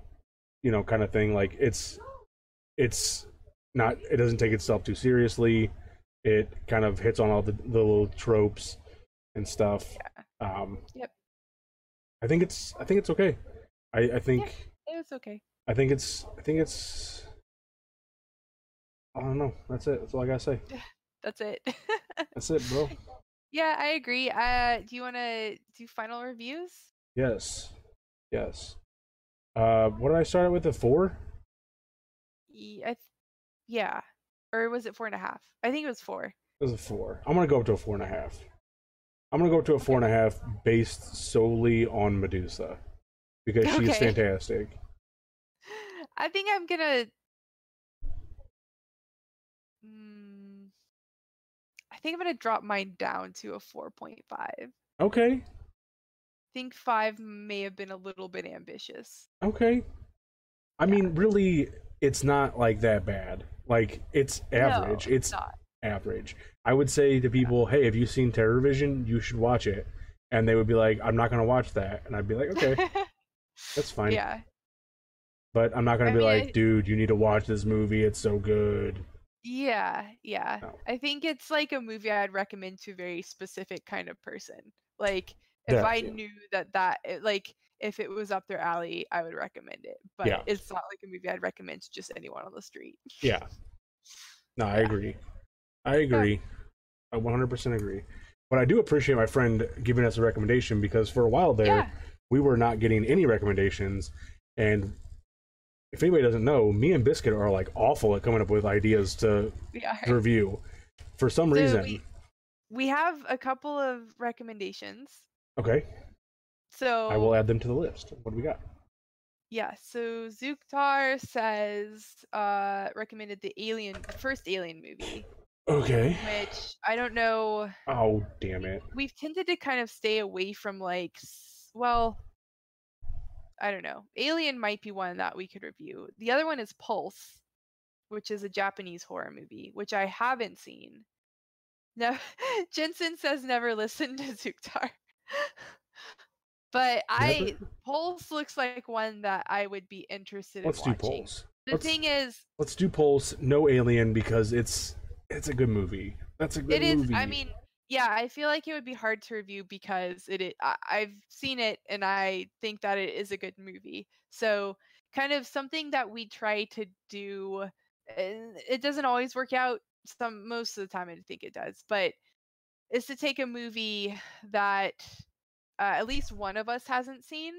[SPEAKER 2] you know kind of thing like it's it's not it doesn't take itself too seriously it kind of hits on all the, the little tropes and stuff um
[SPEAKER 1] Yep.
[SPEAKER 2] I think it's i think it's okay i i think yeah,
[SPEAKER 1] It's okay.
[SPEAKER 2] I think it's. I think it's. I don't know. That's it. That's all I gotta say.
[SPEAKER 1] That's it.
[SPEAKER 2] That's it, bro.
[SPEAKER 1] yeah, I agree. Uh, do you want to do final reviews?
[SPEAKER 2] Yes. Yes. Uh, what did I start out with? A four?
[SPEAKER 1] Ye- I th- yeah, or was it four and a half? I think it was four.
[SPEAKER 2] It was a four. I'm gonna go up to a four and a half. I'm gonna go up to a four and a half based solely on Medusa because she's
[SPEAKER 1] Okay.
[SPEAKER 2] fantastic.
[SPEAKER 1] I think I'm gonna. Mm, I think I'm gonna drop mine down to a four point five.
[SPEAKER 2] Okay.
[SPEAKER 1] I think five may have been a little bit ambitious.
[SPEAKER 2] Okay. I mean, really, it's not like that bad. Like it's average.
[SPEAKER 1] No,
[SPEAKER 2] it's
[SPEAKER 1] not.
[SPEAKER 2] Average. I would say to people, "Hey, have you seen Terror Vision? You should watch it." And they would be like, "I'm not going to watch that." And I'd be like, "Okay, that's fine."
[SPEAKER 1] yeah,
[SPEAKER 2] But I'm not going to be
[SPEAKER 1] mean,
[SPEAKER 2] like,
[SPEAKER 1] I-
[SPEAKER 2] "Dude, you need to watch this movie. It's so good."
[SPEAKER 1] yeah, yeah.
[SPEAKER 2] No.
[SPEAKER 1] I think it's like a movie I'd recommend to a very specific kind of person. Like if
[SPEAKER 2] Yeah,
[SPEAKER 1] I
[SPEAKER 2] yeah.
[SPEAKER 1] knew that that it, like if it was up their alley, I would recommend it. But
[SPEAKER 2] Yeah.
[SPEAKER 1] it's not like a movie I'd recommend to just anyone on the street.
[SPEAKER 2] Yeah. No, I agree. I agree. I 100% agree. But I do appreciate my friend giving us a recommendation because for a while there,
[SPEAKER 1] Yeah.
[SPEAKER 2] we were not getting any recommendations. And if anybody doesn't know, me and Biscuit are like awful at coming up with ideas to to review. For some
[SPEAKER 1] So
[SPEAKER 2] reason.
[SPEAKER 1] we- We have a couple of recommendations.
[SPEAKER 2] Okay.
[SPEAKER 1] So
[SPEAKER 2] I will add them to the list. What do we got?
[SPEAKER 1] Yeah, so Zuktar says uh recommended the Alien the first Alien movie,
[SPEAKER 2] Okay.
[SPEAKER 1] which I don't know
[SPEAKER 2] Oh, damn it.
[SPEAKER 1] we've tended to kind of stay away from like well I don't know. Alien might be one that we could review. The other one is Pulse, which is a Japanese horror movie, which I haven't seen. No, Jensen says never listen to Zuktar. but I? Pulse looks like one that I would be interested in.
[SPEAKER 2] Let's
[SPEAKER 1] do.
[SPEAKER 2] Pulse.
[SPEAKER 1] The
[SPEAKER 2] Let's,
[SPEAKER 1] thing is,
[SPEAKER 2] let's do Pulse. No Alien because it's it's a good movie. That's a good
[SPEAKER 1] it
[SPEAKER 2] movie. It is.
[SPEAKER 1] I mean, yeah, I feel like it would be hard to review because it. I, I've seen it and I think that it is a good movie. So, kind of something that we try to do. and It doesn't always work out. Some most of the time, I think it does, but is to take a movie that uh, at least one of us hasn't seen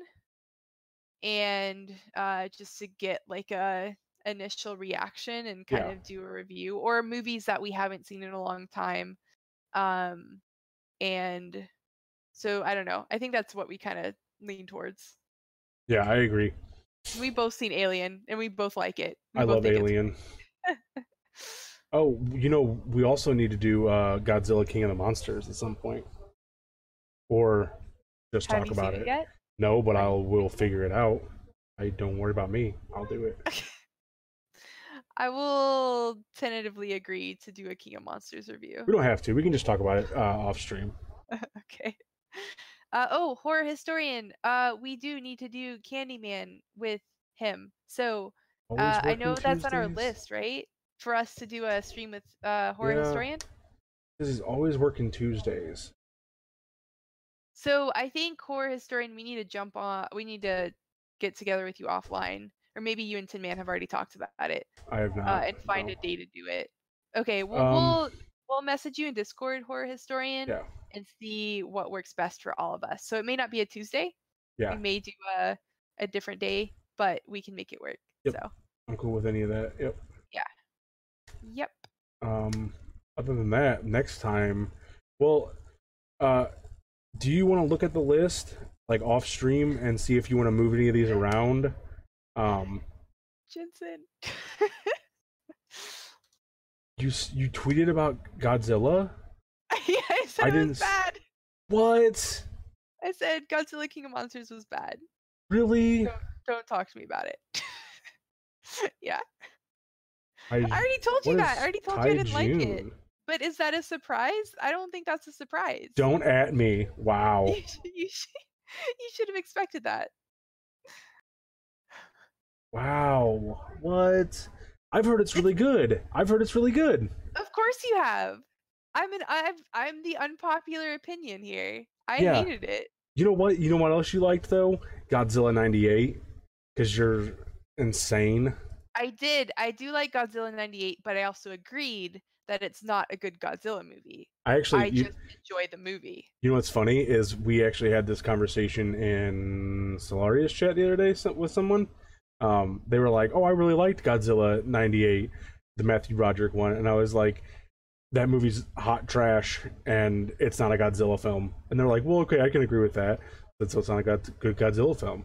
[SPEAKER 1] and uh, just to get like a initial reaction and kind
[SPEAKER 2] Yeah.
[SPEAKER 1] of do a review or movies that we haven't seen in a long time um and so i don't know i think that's what we kind of lean towards
[SPEAKER 2] yeah, I agree.
[SPEAKER 1] we both seen alien and we both like it We
[SPEAKER 2] I
[SPEAKER 1] both
[SPEAKER 2] love
[SPEAKER 1] think
[SPEAKER 2] Alien. Oh, you know, we also need to do uh, Godzilla King of the Monsters at some point, or just
[SPEAKER 1] have
[SPEAKER 2] talk about it.
[SPEAKER 1] it yet
[SPEAKER 2] No, but I'll will figure it out. I don't worry about me. I'll do it.
[SPEAKER 1] i will tentatively agree to do a king of monsters review
[SPEAKER 2] We don't have to. We can just talk about it uh, off stream.
[SPEAKER 1] okay. Uh, oh, horror historian. Uh, we do need to do Candyman with him. So uh, I know that's on our list, right? For us to do a stream with uh, horror
[SPEAKER 2] Yeah.
[SPEAKER 1] historian.
[SPEAKER 2] This is always working Tuesdays.
[SPEAKER 1] So I think horror historian. We need to jump on. We need to get together with you offline, or maybe you and Tin Man have already talked about it,
[SPEAKER 2] I have not.
[SPEAKER 1] uh, and find
[SPEAKER 2] no.
[SPEAKER 1] a day to do it. Okay. Well,
[SPEAKER 2] Um,
[SPEAKER 1] we'll we'll message you in Discord, horror historian,
[SPEAKER 2] Yeah,
[SPEAKER 1] and see what works best for all of us. So it may not be a Tuesday.
[SPEAKER 2] yeah.
[SPEAKER 1] we may do a, a different day, but we can make it work.
[SPEAKER 2] Yep.
[SPEAKER 1] So,
[SPEAKER 2] I'm cool with any of that. Yep. Yeah.
[SPEAKER 1] Yep.
[SPEAKER 2] Um, other than that, next time, well, uh, do you want to look at the list like off stream and see if you want to move any of these around? Um,
[SPEAKER 1] Jensen.
[SPEAKER 2] you you tweeted about Godzilla.
[SPEAKER 1] I said
[SPEAKER 2] I
[SPEAKER 1] it
[SPEAKER 2] didn't
[SPEAKER 1] was bad.
[SPEAKER 2] What?
[SPEAKER 1] I said Godzilla King of Monsters was bad.
[SPEAKER 2] Really?
[SPEAKER 1] Don't talk to me about it. yeah,
[SPEAKER 2] I,
[SPEAKER 1] I already told you that. I already told you I didn't like it. But is that a surprise? I don't think that's a surprise.
[SPEAKER 2] Don't at me. Wow.
[SPEAKER 1] You should, you should, you should have expected that.
[SPEAKER 2] Wow. What? I've heard it's really good. I've heard it's really good.
[SPEAKER 1] Of course you have. I'm an I'm I'm the unpopular opinion here. I
[SPEAKER 2] Yeah.
[SPEAKER 1] hated it.
[SPEAKER 2] You know what? You know what else you liked though? Godzilla 98 cuz you're insane.
[SPEAKER 1] I did. I do like Godzilla 98, but I also agreed that it's not a good Godzilla movie.
[SPEAKER 2] I actually
[SPEAKER 1] I
[SPEAKER 2] you,
[SPEAKER 1] just enjoy the movie.
[SPEAKER 2] you know what's funny is we actually had this conversation in Solaria's chat the other day with someone. Um they were like, "Oh, I really liked Godzilla 98, the Matthew Broderick one." And I was like, that movie's hot trash and it's not a Godzilla film. And they're like, "Well, okay, I can agree with that. That's it's not a good Godzilla film."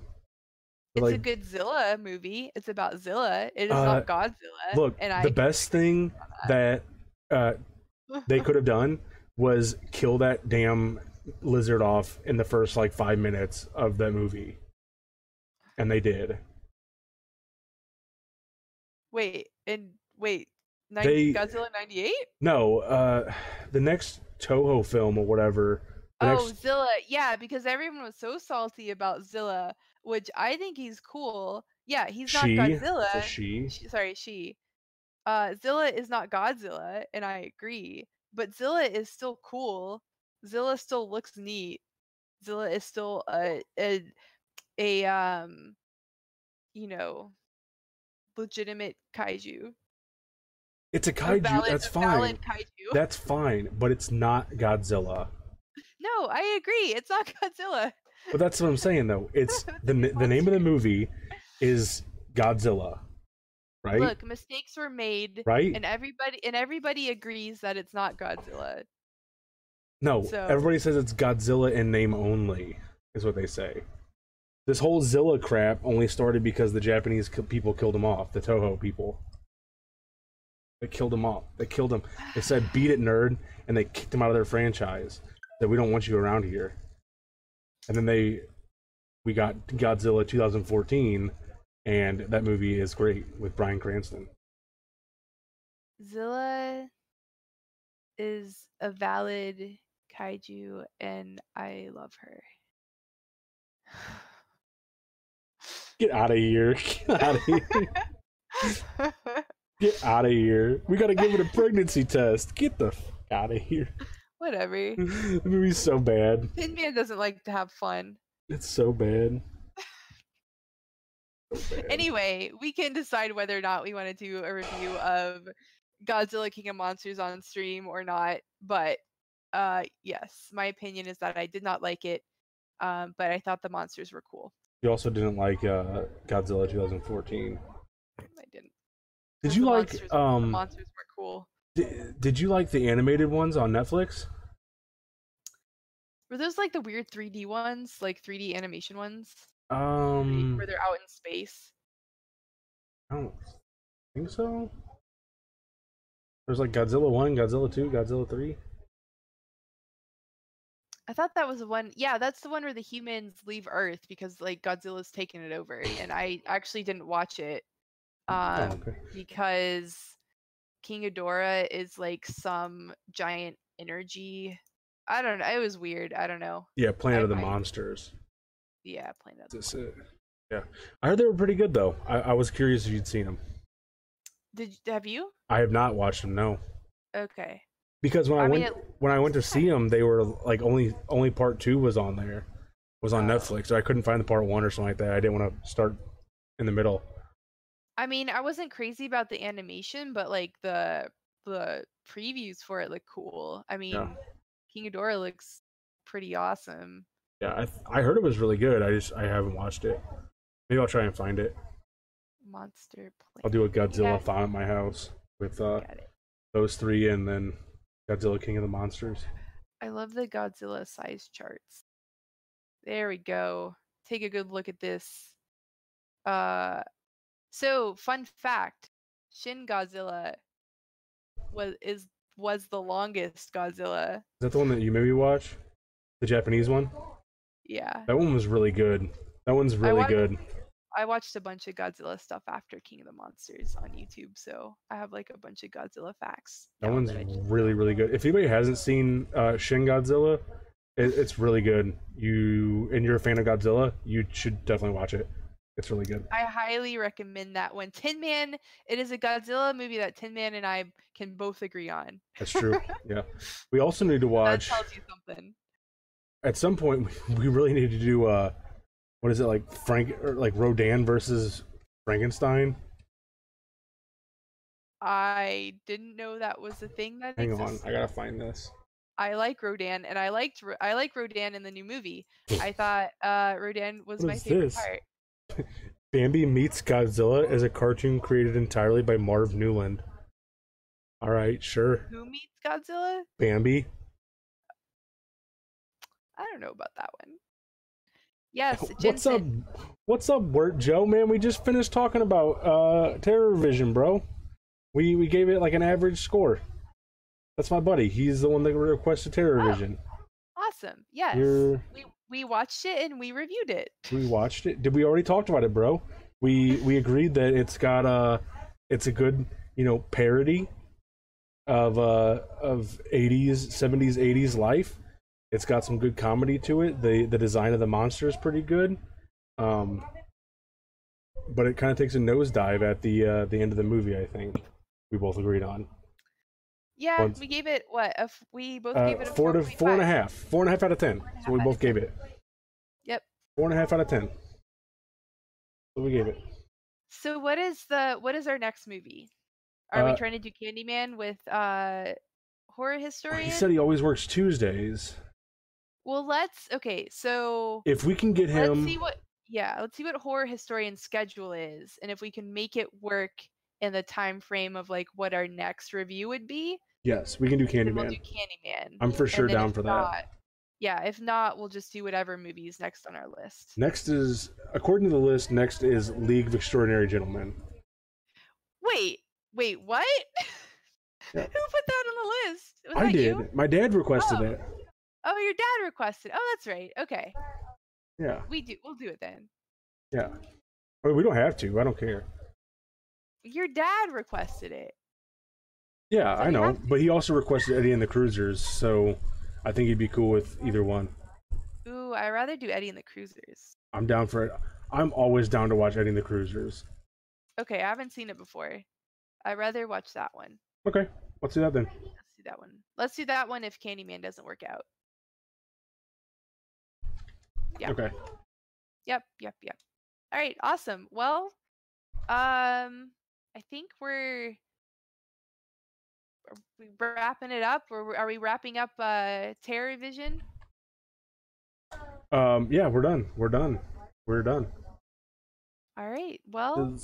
[SPEAKER 1] It's
[SPEAKER 2] Like-
[SPEAKER 1] a Godzilla movie. It's about Zilla. It is
[SPEAKER 2] Uh,
[SPEAKER 1] not Godzilla.
[SPEAKER 2] Look,
[SPEAKER 1] and
[SPEAKER 2] the
[SPEAKER 1] I
[SPEAKER 2] best thing that uh, they could have done was kill that damn lizard off in the first like five minutes of that movie, and they did.
[SPEAKER 1] Wait and wait. Nin-
[SPEAKER 2] They-
[SPEAKER 1] Godzilla 98?
[SPEAKER 2] No, uh, the next Toho film or whatever.
[SPEAKER 1] Oh,
[SPEAKER 2] next,
[SPEAKER 1] Zilla. Yeah, because everyone was so salty about Zilla, which I think he's cool. Yeah, he's not
[SPEAKER 2] it's
[SPEAKER 1] Godzilla.
[SPEAKER 2] a she.
[SPEAKER 1] Sorry, she. Uh, Zilla is not Godzilla, and I agree. But Zilla is still cool. Zilla still looks neat. Zilla is still a a, a um, you know, legitimate kaiju.
[SPEAKER 2] It's a
[SPEAKER 1] A
[SPEAKER 2] kaiju.
[SPEAKER 1] valid-
[SPEAKER 2] that's
[SPEAKER 1] a
[SPEAKER 2] fine.
[SPEAKER 1] kaiju.
[SPEAKER 2] That's fine, but it's not Godzilla.
[SPEAKER 1] no, I agree. It's not Godzilla.
[SPEAKER 2] But that's what I'm saying though. It's the the name of the movie is Godzilla, right?
[SPEAKER 1] Look, mistakes were made,
[SPEAKER 2] right?
[SPEAKER 1] and everybody and everybody agrees that it's not Godzilla.
[SPEAKER 2] No,
[SPEAKER 1] So-
[SPEAKER 2] everybody says it's Godzilla in name only, is what they say. This whole Zilla crap only started because the Japanese people killed him off, the Toho people. They killed him off. They killed him. They said, beat it, nerd, and they kicked him out of their franchise. That we don't want you around here. And then they we got Godzilla 2014, and that movie is great with Bryan Cranston.
[SPEAKER 1] Zilla is a valid kaiju, and I love her.
[SPEAKER 2] Get out of here! Get out of here! Get out of here! We gotta give it a pregnancy test. Get the fuck out of here!
[SPEAKER 1] Whatever.
[SPEAKER 2] the movie's so bad.
[SPEAKER 1] Tin Man doesn't like to have fun.
[SPEAKER 2] It's so bad. So bad.
[SPEAKER 1] Anyway, we can decide whether or not we want to do a review of Godzilla King of Monsters on stream or not. But uh yes, my opinion is that I did not like it. Um, but I thought the monsters were cool.
[SPEAKER 2] You also didn't like uh, Godzilla 2014.
[SPEAKER 1] I didn't.
[SPEAKER 2] Did you
[SPEAKER 1] the
[SPEAKER 2] like
[SPEAKER 1] monsters, the
[SPEAKER 2] um?
[SPEAKER 1] monsters were cool.
[SPEAKER 2] Did, did you like the animated ones on Netflix?
[SPEAKER 1] Were those like the weird 3D ones, like 3D animation ones,
[SPEAKER 2] Um,
[SPEAKER 1] where they're out in space?
[SPEAKER 2] I don't think so. There's like Godzilla one, Godzilla two, Godzilla three.
[SPEAKER 1] I thought that was the one. Yeah, that's the one where the humans leave Earth because like Godzilla's taken it over, and I actually didn't watch it um,
[SPEAKER 2] oh, okay.
[SPEAKER 1] because King Ghidorah is like some giant energy. I don't know. It was weird. I don't know.
[SPEAKER 2] Yeah, Planet
[SPEAKER 1] I
[SPEAKER 2] of the
[SPEAKER 1] might-
[SPEAKER 2] Monsters.
[SPEAKER 1] Yeah, Planet that.
[SPEAKER 2] That's it. Yeah, I heard they were pretty good though. I, I was curious if you'd seen them.
[SPEAKER 1] Did y- have you?
[SPEAKER 2] I have not watched them. No,
[SPEAKER 1] Okay.
[SPEAKER 2] Because when I,
[SPEAKER 1] I mean,
[SPEAKER 2] went
[SPEAKER 1] it
[SPEAKER 2] when I went to see them, they were like only only part two was on there, was on
[SPEAKER 1] Oh.
[SPEAKER 2] Netflix. So I couldn't find the part one or something like that. I didn't want to start in the middle.
[SPEAKER 1] I mean, I wasn't crazy about the animation, but like the the previews for it look cool. I mean, King Ghidorah looks pretty awesome.
[SPEAKER 2] Yeah, I th- I heard it was really good. I just I haven't watched it. Maybe I'll try and find it.
[SPEAKER 1] Monster play.
[SPEAKER 2] I'll do a Godzilla
[SPEAKER 1] Yeah.
[SPEAKER 2] thon at my house with uh, those three, and then Godzilla King of the Monsters.
[SPEAKER 1] I love the Godzilla size charts. There we go. Take a good look at this. Uh so fun fact, Shin Godzilla was is was the longest Godzilla.
[SPEAKER 2] Is that the one that you maybe watch? The Japanese one?
[SPEAKER 1] Yeah.
[SPEAKER 2] That one was really good. That one's really good.
[SPEAKER 1] I watched a bunch of Godzilla stuff after King of the Monsters on YouTube, so I have like a bunch of Godzilla facts.
[SPEAKER 2] That one's
[SPEAKER 1] just-
[SPEAKER 2] really really good. If anybody hasn't seen uh, Shin Godzilla, it, it's really good. You and you're a fan of Godzilla, you should definitely watch it. It's really good.
[SPEAKER 1] I highly recommend that one. Tin Man, it is a Godzilla movie that Tin Man and I can both agree on.
[SPEAKER 2] That's true. yeah. We also need to watch.
[SPEAKER 1] That tells you something.
[SPEAKER 2] at some point we really need to do uh what is it like frank or like rodan versus frankenstein
[SPEAKER 1] I didn't know that was a thing that
[SPEAKER 2] hang on i gotta find this
[SPEAKER 1] I like Rodan, and I liked I like Rodan in the new movie. I thought uh, Rodan was
[SPEAKER 2] What
[SPEAKER 1] my favorite
[SPEAKER 2] this?
[SPEAKER 1] part.
[SPEAKER 2] bambi meets godzilla is a cartoon created entirely by marv newland all right sure
[SPEAKER 1] Who meets Godzilla?
[SPEAKER 2] bambi
[SPEAKER 1] I don't know about that one. Yes,
[SPEAKER 2] what's up what's up Wirt joe man we just finished talking about uh terror vision bro we we gave it like an average score that's my buddy he's the one that requested terror
[SPEAKER 1] Oh.
[SPEAKER 2] vision
[SPEAKER 1] Awesome. Yes,
[SPEAKER 2] You're-
[SPEAKER 1] we we watched it and we reviewed it.
[SPEAKER 2] We watched it. Did we already talked about it, bro? We we agreed that it's got a it's a good, you know, parody of uh of 80s, 70s, 80s life. It's got some good comedy to it. The the design of the monster is pretty good. Um but it kind of takes a nosedive at the uh the end of the movie, I think. We both agreed on.
[SPEAKER 1] Yeah,
[SPEAKER 2] Once-
[SPEAKER 1] we gave it what? A f- we both
[SPEAKER 2] Uh,
[SPEAKER 1] gave it a
[SPEAKER 2] four to four and a
[SPEAKER 1] 4.5.
[SPEAKER 2] half. Four and a half out of ten.
[SPEAKER 1] Four and a
[SPEAKER 2] So we both gave it.
[SPEAKER 1] Yep.
[SPEAKER 2] Four and a half out of ten. So we gave it.
[SPEAKER 1] So what is the what is our next movie? Are we
[SPEAKER 2] Uh,
[SPEAKER 1] trying to do Candyman with uh horror historian?
[SPEAKER 2] He said he always works Tuesdays.
[SPEAKER 1] Well, let's okay. So
[SPEAKER 2] If we can get him, let's
[SPEAKER 1] see what yeah, let's see what horror historian schedule is, and if we can make it work in the time frame of like what our next review would be,
[SPEAKER 2] yes, we can do
[SPEAKER 1] then we'll do
[SPEAKER 2] Candyman.
[SPEAKER 1] Candyman.
[SPEAKER 2] I'm for sure down for that.
[SPEAKER 1] not- Yeah, if not, we'll just do whatever movies next on our list.
[SPEAKER 2] Next is, according to the list, next is League of Extraordinary Gentlemen.
[SPEAKER 1] Wait, wait, what?
[SPEAKER 2] Yeah.
[SPEAKER 1] Who put that on the list? Was
[SPEAKER 2] I did.
[SPEAKER 1] you?
[SPEAKER 2] My dad requested
[SPEAKER 1] Oh.
[SPEAKER 2] it.
[SPEAKER 1] Oh, your dad requested. Oh, that's right. Okay.
[SPEAKER 2] Yeah,
[SPEAKER 1] We do. We'll do it then.
[SPEAKER 2] yeah. I mean, we don't have to. I don't care.
[SPEAKER 1] Your dad requested it.
[SPEAKER 2] Yeah,
[SPEAKER 1] So
[SPEAKER 2] I know, but he also requested Eddie and the Cruisers, so I think he'd be cool with either one.
[SPEAKER 1] Ooh, I'd rather do Eddie and the Cruisers.
[SPEAKER 2] I'm down for it. I'm always down to watch Eddie and the Cruisers.
[SPEAKER 1] Okay, I haven't seen it before. I'd rather watch that one.
[SPEAKER 2] Okay, let's do that then.
[SPEAKER 1] Let's do that one. Let's do that one if Candyman doesn't work out. Yeah.
[SPEAKER 2] Okay.
[SPEAKER 1] Yep, yep, yep. All right, awesome. Well, um, I think we're are we wrapping it up, or are we wrapping up uh Terror Vision?
[SPEAKER 2] Um, yeah, we're done. We're done. We're done.
[SPEAKER 1] All right. Well,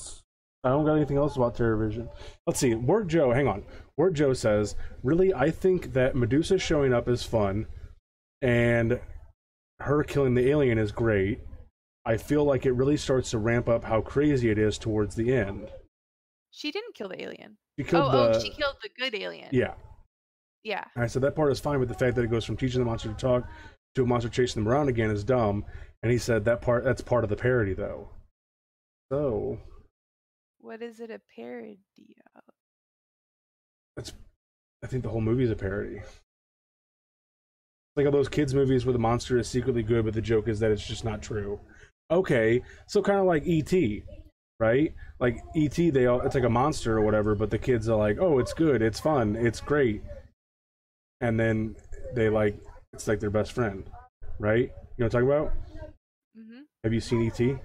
[SPEAKER 2] I don't got anything else about TerrorVision. Let's see. Word Joe, hang on. Word Joe says, really, I think that Medusa showing up is fun, and her killing the alien is great. I feel like it really starts to ramp up how crazy it is towards the end.
[SPEAKER 1] she didn't kill the alien.
[SPEAKER 2] She killed
[SPEAKER 1] oh, oh
[SPEAKER 2] the
[SPEAKER 1] oh, she killed the good alien.
[SPEAKER 2] yeah.
[SPEAKER 1] Yeah.
[SPEAKER 2] I said that part is fine, but the fact that it goes from teaching the monster to talk to a monster chasing them around again is dumb. And he said that part that's part of the parody though. So
[SPEAKER 1] What is it a parody of?
[SPEAKER 2] that's I think the whole movie is a parody. Like all those kids movies where the monster is secretly good, but the joke is that it's just not true. Okay, so kind of like E.T., right? Like E.T., they all it's like a monster or whatever, but the kids are like, "Oh, it's good, it's fun, it's great," and then they like it's like their best friend, right? You know what I'm talking about?
[SPEAKER 1] Mm-hmm.
[SPEAKER 2] Have you seen E.T.?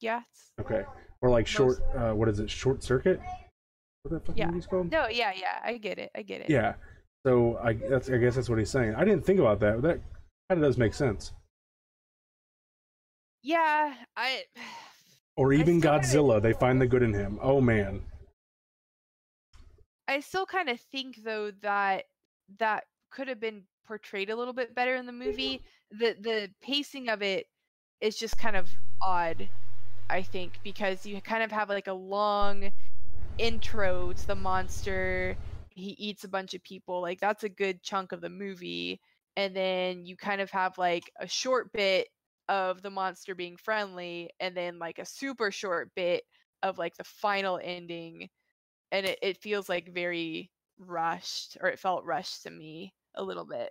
[SPEAKER 1] Yes.
[SPEAKER 2] Okay, or like short, uh, what is it? Short Circuit? What that fucking
[SPEAKER 1] Yeah.
[SPEAKER 2] movie's called?
[SPEAKER 1] No. Yeah. Yeah. I get it. I get it.
[SPEAKER 2] Yeah. So I that's I guess that's what he's saying. I didn't think about that. That kind of does make sense.
[SPEAKER 1] Yeah. I.
[SPEAKER 2] Or even
[SPEAKER 1] kinda-
[SPEAKER 2] Godzilla, they find the good in him. Oh man.
[SPEAKER 1] I still kind of think though that that could have been portrayed a little bit better in the movie. The the pacing of it is just kind of odd, I think, because you kind of have like a long intro to the monster. He eats a bunch of people. Like that's a good chunk of the movie. And then you kind of have like a short bit of the monster being friendly and then like a super short bit of like the final ending and it, it feels like very rushed or it felt rushed to me a little bit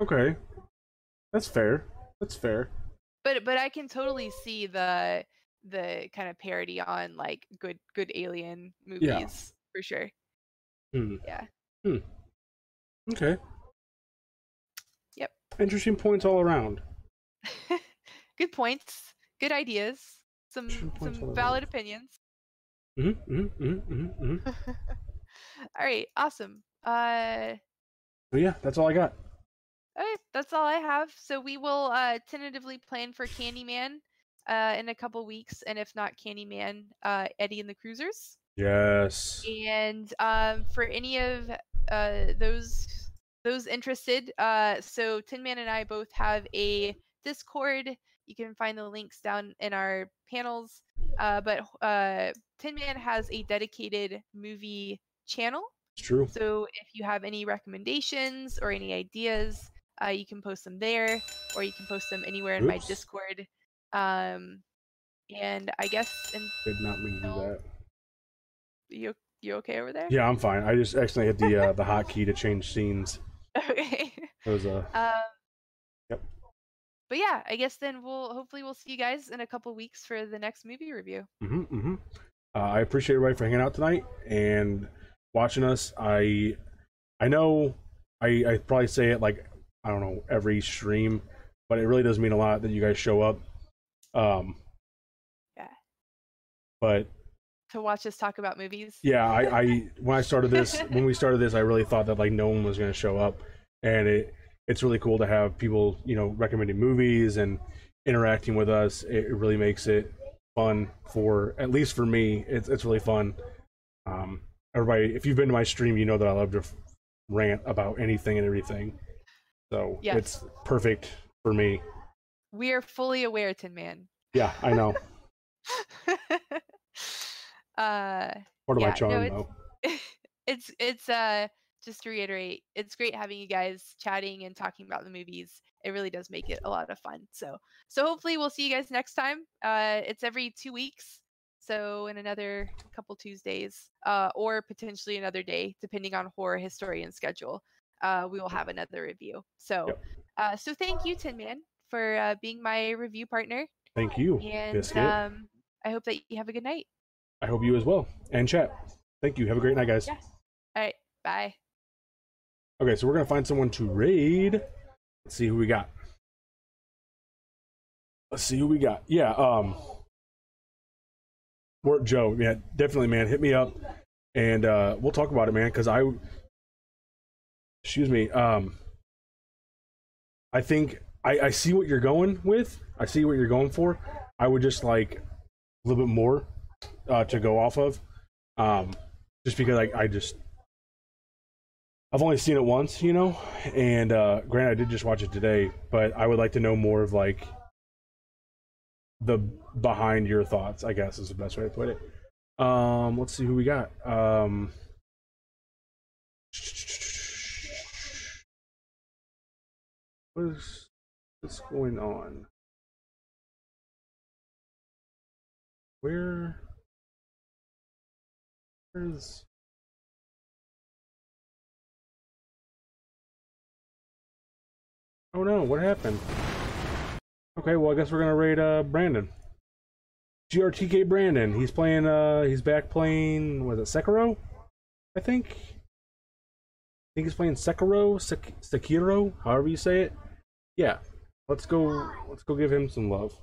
[SPEAKER 2] Okay. That's fair. That's fair.
[SPEAKER 1] but but i can totally see the the kind of parody on like good good alien movies for sure
[SPEAKER 2] Hmm.
[SPEAKER 1] Yeah.
[SPEAKER 2] Hmm. Okay.
[SPEAKER 1] Yep.
[SPEAKER 2] Interesting points all around.
[SPEAKER 1] good points good ideas some
[SPEAKER 2] Interesting points all
[SPEAKER 1] some
[SPEAKER 2] around.
[SPEAKER 1] valid opinions
[SPEAKER 2] Mm-hmm, mm-hmm, mm-hmm, mm-hmm.
[SPEAKER 1] all right awesome uh
[SPEAKER 2] But yeah, that's all I got.
[SPEAKER 1] Okay, that's all I have. So we will uh, tentatively plan for Candyman uh, in a couple weeks, and if not Candyman, uh, Eddie and the Cruisers.
[SPEAKER 2] Yes.
[SPEAKER 1] And um, for any of uh, those those interested, uh, so Tin Man and I both have a Discord. You can find the links down in our panels. Uh, but uh, Tin Man has a dedicated movie channel.
[SPEAKER 2] It's true.
[SPEAKER 1] So if you have any recommendations or any ideas, uh, you can post them there, or you can post them anywhere in my Discord. Um, and I guess,
[SPEAKER 2] Did not mean to do that.
[SPEAKER 1] You you okay over there?
[SPEAKER 2] Yeah, I'm fine. I just accidentally hit the uh, the hotkey to change scenes.
[SPEAKER 1] Okay.
[SPEAKER 2] It was uh
[SPEAKER 1] Um,
[SPEAKER 2] Yep.
[SPEAKER 1] But yeah, I guess then we'll hopefully we'll see you guys in a couple weeks for the next movie review.
[SPEAKER 2] hmm hmm Uh, I appreciate everybody for hanging out tonight and watching us. I I know I I probably say it like I don't know every stream, but it really does mean a lot that you guys show up. Um.
[SPEAKER 1] Yeah.
[SPEAKER 2] But
[SPEAKER 1] To watch us talk about movies.
[SPEAKER 2] yeah, I, I when I started this when we started this, I really thought that like no one was going to show up, and it it's really cool to have people you know recommending movies and interacting with us. It, really makes it fun for at least for me. It's it's really fun. Um, everybody, if you've been to my stream, you know that I love to rant about anything and everything. So
[SPEAKER 1] Yes.
[SPEAKER 2] it's perfect for me.
[SPEAKER 1] We are fully aware, Tin Man.
[SPEAKER 2] Yeah, I know.
[SPEAKER 1] uh
[SPEAKER 2] Part of
[SPEAKER 1] Yeah,
[SPEAKER 2] my
[SPEAKER 1] no, it's-
[SPEAKER 2] though.
[SPEAKER 1] it's it's uh just to reiterate, it's great having you guys chatting and talking about the movies. It really does make it a lot of fun. So, so hopefully we'll see you guys next time. Uh, it's every two weeks, so in another couple Tuesdays, uh, or potentially another day, depending on horror historian schedule. Uh, we will have another review. So,
[SPEAKER 2] Yep.
[SPEAKER 1] uh, so thank you, Tin Man, for uh, being my review partner,
[SPEAKER 2] Thank you,
[SPEAKER 1] and
[SPEAKER 2] Biscuit.
[SPEAKER 1] um, I hope that you have a good night.
[SPEAKER 2] I hope you as well. And chat. Thank you. Have a great night, guys.
[SPEAKER 1] Yeah. All right, bye.
[SPEAKER 2] Okay, so we're gonna find someone to raid. Let's see who we got. Let's see who we got. Yeah, um Work Joe, yeah, definitely man. Hit me up and uh we'll talk about it, man, because I excuse me, um I think I, I see what you're going with. I see what you're going for. I would just like a little bit more uh to go off of. Um just because I, I just I've only seen it once, you know, and uh granted I did just watch it today, but I would like to know more of like the behind your thoughts, I guess is the best way to put it. Um let's see who we got. Um what is what's going on? Where Oh no, what happened? Okay, well I guess we're gonna raid uh Brandon. GRTK Brandon. He's playing uh he's back playing was it Sekiro? I think. I think he's playing Sekiro, Sek- Sekiro, however you say it. Yeah. Let's go let's go give him some love.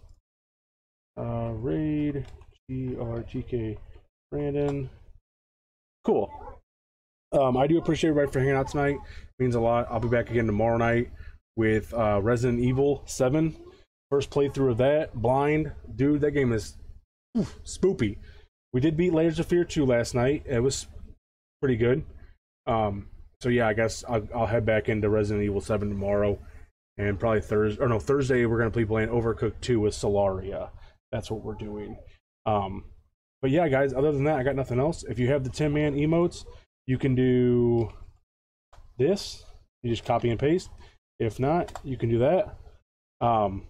[SPEAKER 2] Uh raid GRTK Brandon. Cool. Um, I do appreciate everybody for hanging out tonight. means a lot. I'll be back again tomorrow night with uh, Resident Evil 7. First playthrough of that, blind. Dude, that game is oof, spoopy. We did beat Layers of Fear 2 last night. It was pretty good. Um, so yeah, I guess I'll, I'll head back into Resident Evil 7 tomorrow. And probably Thursday, or no, Thursday, we're going to be playing Overcooked 2 with Solaria. That's what we're doing. Um, but yeah, guys, other than that, I got nothing else. If you have the Tin Man emotes, you can do this. You just copy and paste. If not, you can do that. Um,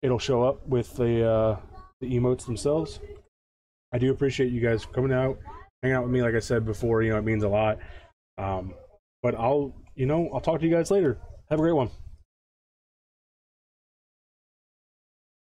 [SPEAKER 2] it'll show up with the uh, the emotes themselves. I do appreciate you guys coming out, hanging out with me. Like I said before, you know it means a lot. Um, but I'll, you know, I'll talk to you guys later. Have a great one.